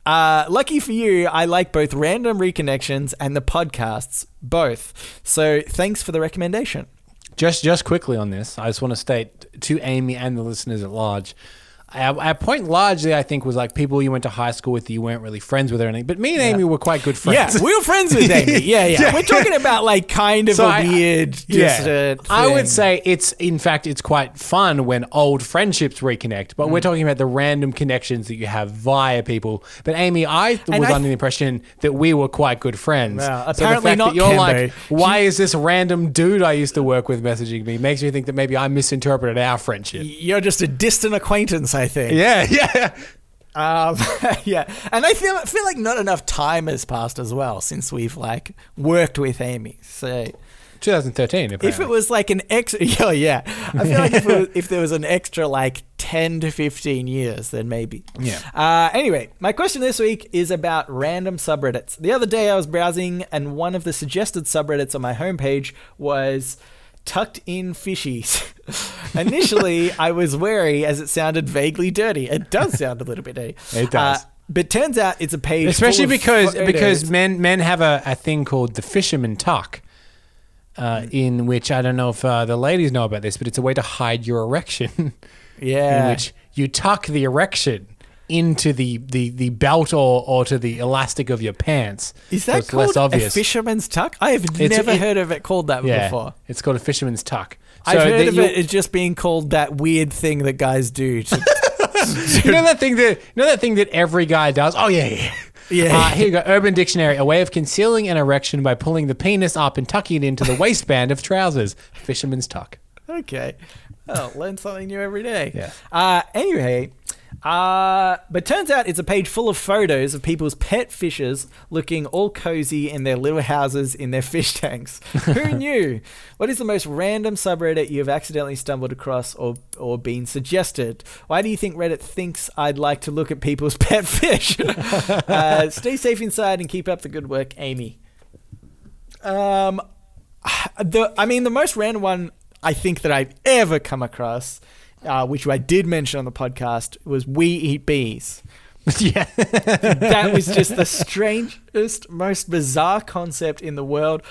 Uh, lucky for you, I like both random reconnections and the podcasts, both. So thanks for the recommendation. Just just quickly on this, I just want to state to Amy and the listeners at large. Our, our point largely, I think, was like people you went to high school with that you weren't really friends with or anything. But me and Amy were quite good friends. Yeah, we were friends with Amy. Yeah, yeah. We're talking about like kind of So a I- weird. Yeah, I would say it's in fact it's quite fun when old friendships reconnect. But Mm. we're talking about the random connections that you have via people. But Amy, I was I- under the impression that we were quite good friends. Well, so apparently the fact not, that you're like, Cambo. why is this random dude I used to work with messaging me? Makes me think that maybe I misinterpreted our friendship. You're just a distant acquaintance, I think. Yeah, yeah. Um, yeah, and I feel feel like not enough time has passed as well since we've like worked with Amy. So 2013. if it was like an extra, yeah, yeah, I feel like if, was, if there was an extra like ten to fifteen years, then maybe. Yeah. Uh, anyway, my question this week is about random subreddits. The other day I was browsing, and one of the suggested subreddits on my homepage was tucked in fishies. Initially, I was wary as it sounded vaguely dirty. It does sound a little bit dirty. It does. Uh, but turns out it's a page, especially because photos. because men men have a, a thing called the fisherman tuck, uh, in which I don't know if uh, the ladies know about this, but it's a way to hide your erection. Yeah. in which you tuck the erection into the, the, the belt or, or to the elastic of your pants. Is that it's called less obvious. a fisherman's tuck? I have It's- never it- heard of it called that yeah, before. it's called a fisherman's tuck. I've So heard of it as just being called that weird thing that guys do. To, you know that thing that you know that thing that every guy does. Oh yeah, yeah. Yeah. Uh, here you go. Urban Dictionary: a way of concealing an erection by pulling the penis up and tucking it into the waistband of trousers. Fisherman's tuck. okay. Well, learn something new every day. Yeah. Uh, anyway, uh, but turns out it's a page full of photos of people's pet fishes looking all cozy in their little houses in their fish tanks. Who knew? What is the most random subreddit you have accidentally stumbled across or, or been suggested? Why do you think Reddit thinks I'd like to look at people's pet fish? uh, stay safe inside and keep up the good work, Amy. Um, the I mean the most random one I think that I've ever come across, uh, which I did mention on the podcast, was we eat bees. yeah. That was just the strangest, most bizarre concept in the world.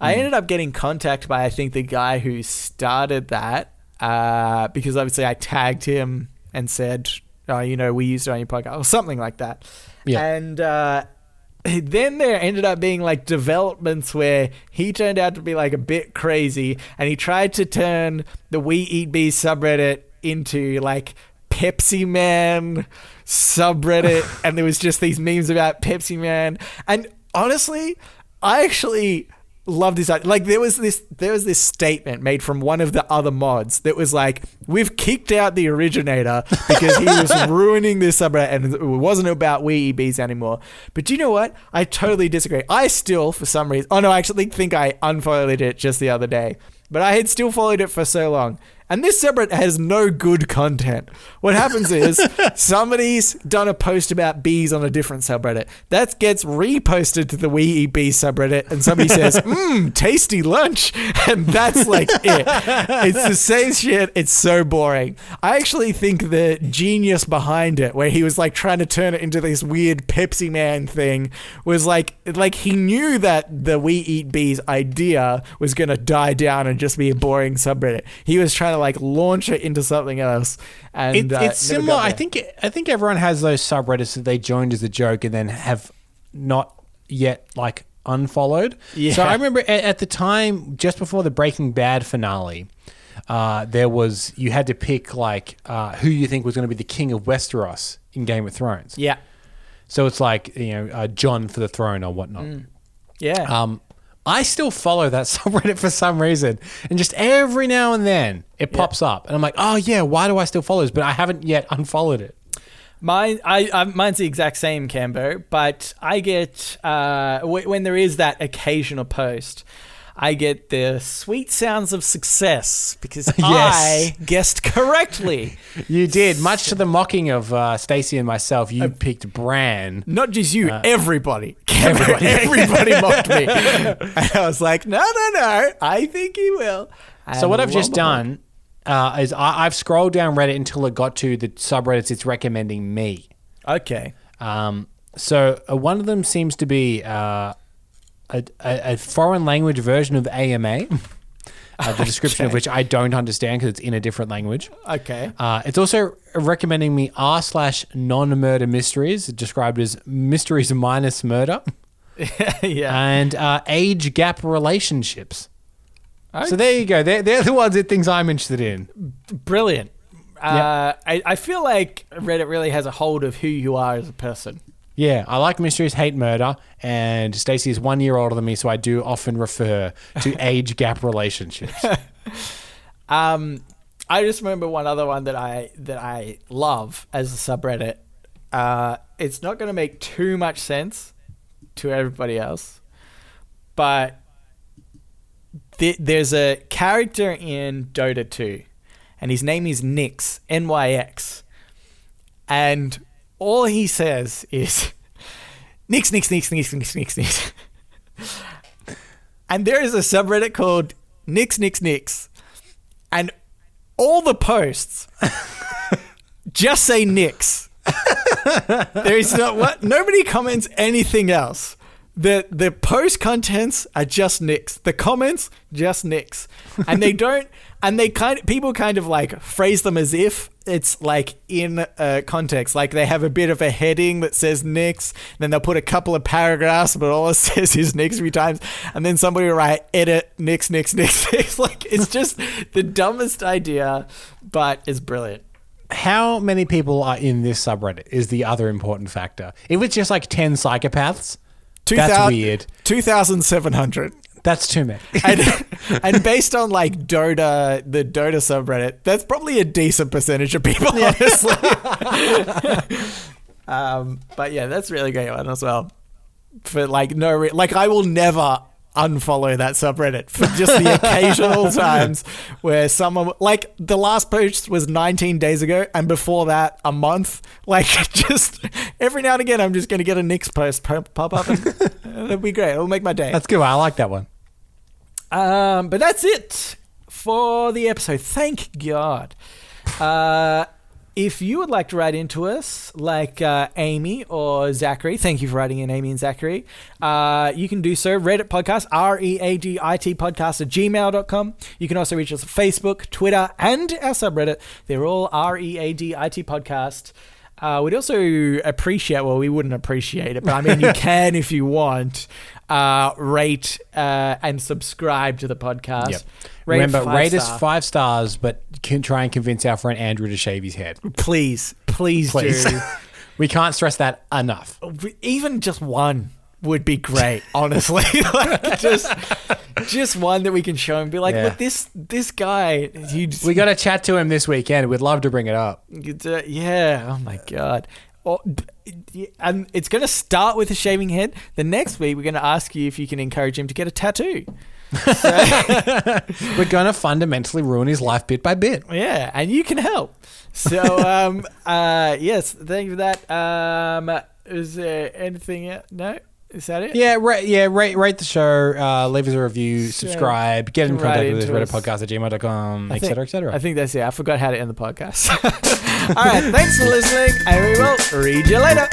I ended up getting contact by I think the guy who started that uh, because obviously I tagged him and said, "Oh, you know, we used it on your podcast" or something like that. Yeah. And uh, then there ended up being like developments where he turned out to be like a bit crazy and he tried to turn the We Eat Bees subreddit into like Pepsi Man subreddit and there was just these memes about Pepsi Man. And honestly I actually love this idea. like there was this there was this statement made from one of the other mods that was like we've kicked out the originator because he was ruining this subreddit and it wasn't about we eat bees anymore. But do you know what? I totally disagree. I still for some reason oh no i actually think i unfollowed it just the other day but i had still followed it for so long and this subreddit has no good content. What happens is somebody's done a post about bees on a different subreddit. That gets reposted to the We Eat Bees subreddit, and somebody says, Mmm, tasty lunch. And that's like it. It's the same shit. It's so boring. I actually think the genius behind it, where he was like trying to turn it into this weird Pepsi Man thing, was like, like he knew that the We Eat Bees idea was going to die down and just be a boring subreddit. He was trying to like launch it into something else. And It, uh, it's similar. I think I think everyone has those subreddits that they joined as a joke and then have not yet like unfollowed. Yeah. So I remember at, at the time, just before the Breaking Bad finale, uh, there was you had to pick like uh, who you think was going to be the king of Westeros in Game of Thrones. Yeah. So it's like you know uh, Jon for the throne or whatnot. Yeah. Um, I still follow that subreddit for some reason, and just every now and then it pops up, and I'm like, oh yeah, why do I still follow this? But I haven't yet unfollowed it. Mine, I, I, mine's the exact same, Cambo. But I get uh, w- when there is that occasional post, I get the sweet sounds of success because I guessed correctly. You did, much to the mocking of uh, Stacy and myself. You picked Bran. Not just you, everybody. Everybody, everybody mocked me. And I was like, no, no, no. I think he will. So what I've just done uh, is I, I've scrolled down Reddit until it got to the subreddits it's recommending me. Okay. Um, so uh, one of them seems to be uh, a, a, a foreign language version of AMA. Uh, the description of which I don't understand because it's in a different language. Okay. Uh, it's also recommending me r slash non murder mysteries, described as mysteries minus murder, yeah. and uh, age gap relationships. So there you go. They're, they're the ones that things I'm interested in. Brilliant. Uh, I, I feel like Reddit really has a hold of who you are as a person. Yeah, I like mysteries, hate murder, and Stacey is one year older than me, so I do often refer to age gap relationships. Um, I just remember one other one that I that I love as a subreddit Uh, it's not going to make too much sense to everybody else, but th- there's a character in Dota 2, and his name is Nyx, N Y X. And all he says is, nix nix nix nix nix nix Nyx. and there is a subreddit called nix nix nix, And all the posts just say nix. there is not what nobody comments anything else. The the post contents are just nicks. The comments just nicks, and they don't. And they kind of people kind of like phrase them as if it's like in uh, context. Like they have a bit of a heading that says nicks, then they'll put a couple of paragraphs, but all it says is nicks three times, and then somebody will write edit nicks nicks nicks. nicks. like it's just the dumbest idea, but it's brilliant. How many people are in this subreddit is the other important factor. If it's just like 10 psychopaths, that's 2000 weird. 2,700. That's too many. and, and based on like Dota, the Dota subreddit, that's probably a decent percentage of people, honestly. um, but yeah, that's a really great one as well. For like no, re- like I will never unfollow that subreddit for just the occasional times where someone like the last post was 19 days ago and before that a month like just every now and again i'm just going to get a Nyx post pop pop up and it'll be great it'll make my day That's good. I like that one. Um, but that's it for the episode. Thank God. Uh, if you would like to write into us, like uh, Amy or Zachary, thank you for writing in, Amy and Zachary. Uh, you can do so. Readit podcast, R E A D I T podcast at gmail.com. You can also reach us on Facebook, Twitter, and our subreddit. They're all R E A D I T podcast. Uh, we'd also appreciate, well, we wouldn't appreciate it, but I mean, you can if you want, uh, rate uh, and subscribe to the podcast. Yep. Rate Remember, five rate us five stars, but can try and convince our friend Andrew to shave his head. Please, please, Please. do. we can't stress that enough. Even just one would be great, honestly. like just, just one that we can show and be like, Yeah. look, this this guy, just, We got to chat to him this weekend. We'd love to bring it up. Uh, yeah. Oh my god. Oh, and it's going to start with a shaving head. The next week, we're going to ask you if you can encourage him to get a tattoo. We're going to fundamentally ruin his life bit by bit. Yeah, and you can help. So, um, uh, yes, thank you for that. Um, is there anything? else? No, is that it? Yeah, right. Yeah, rate rate the show, uh, leave us a review, subscribe, get in contact with us, readit podcast at gmail.com, etc. etc. I think that's it. I forgot how to end the podcast. All right, thanks for listening, and we will read you later.